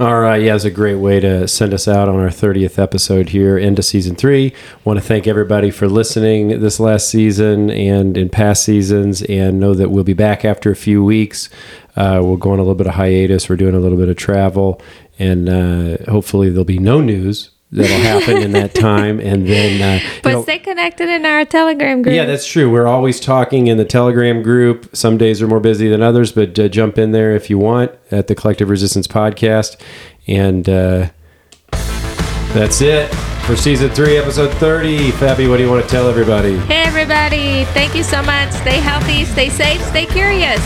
All right, yeah, it's a great way to send us out on our 30th episode here into season three. Want to thank everybody for listening this last season and in past seasons, and know that we'll be back after a few weeks. Uh, we'll go on a little bit of hiatus. We're doing a little bit of travel, and uh, hopefully there'll be no news that'll happen in that time. And then, uh, you But know- stay connected in our Telegram group. yeah, that's true. We're always talking in the Telegram group. Some days are more busy than others, but uh, jump in there if you want at the Collective Resistance Podcast. And uh, that's it for season three, episode 30. Fabi, what do you want to tell everybody? Hey, everybody. Thank you so much. Stay healthy, stay safe, stay curious.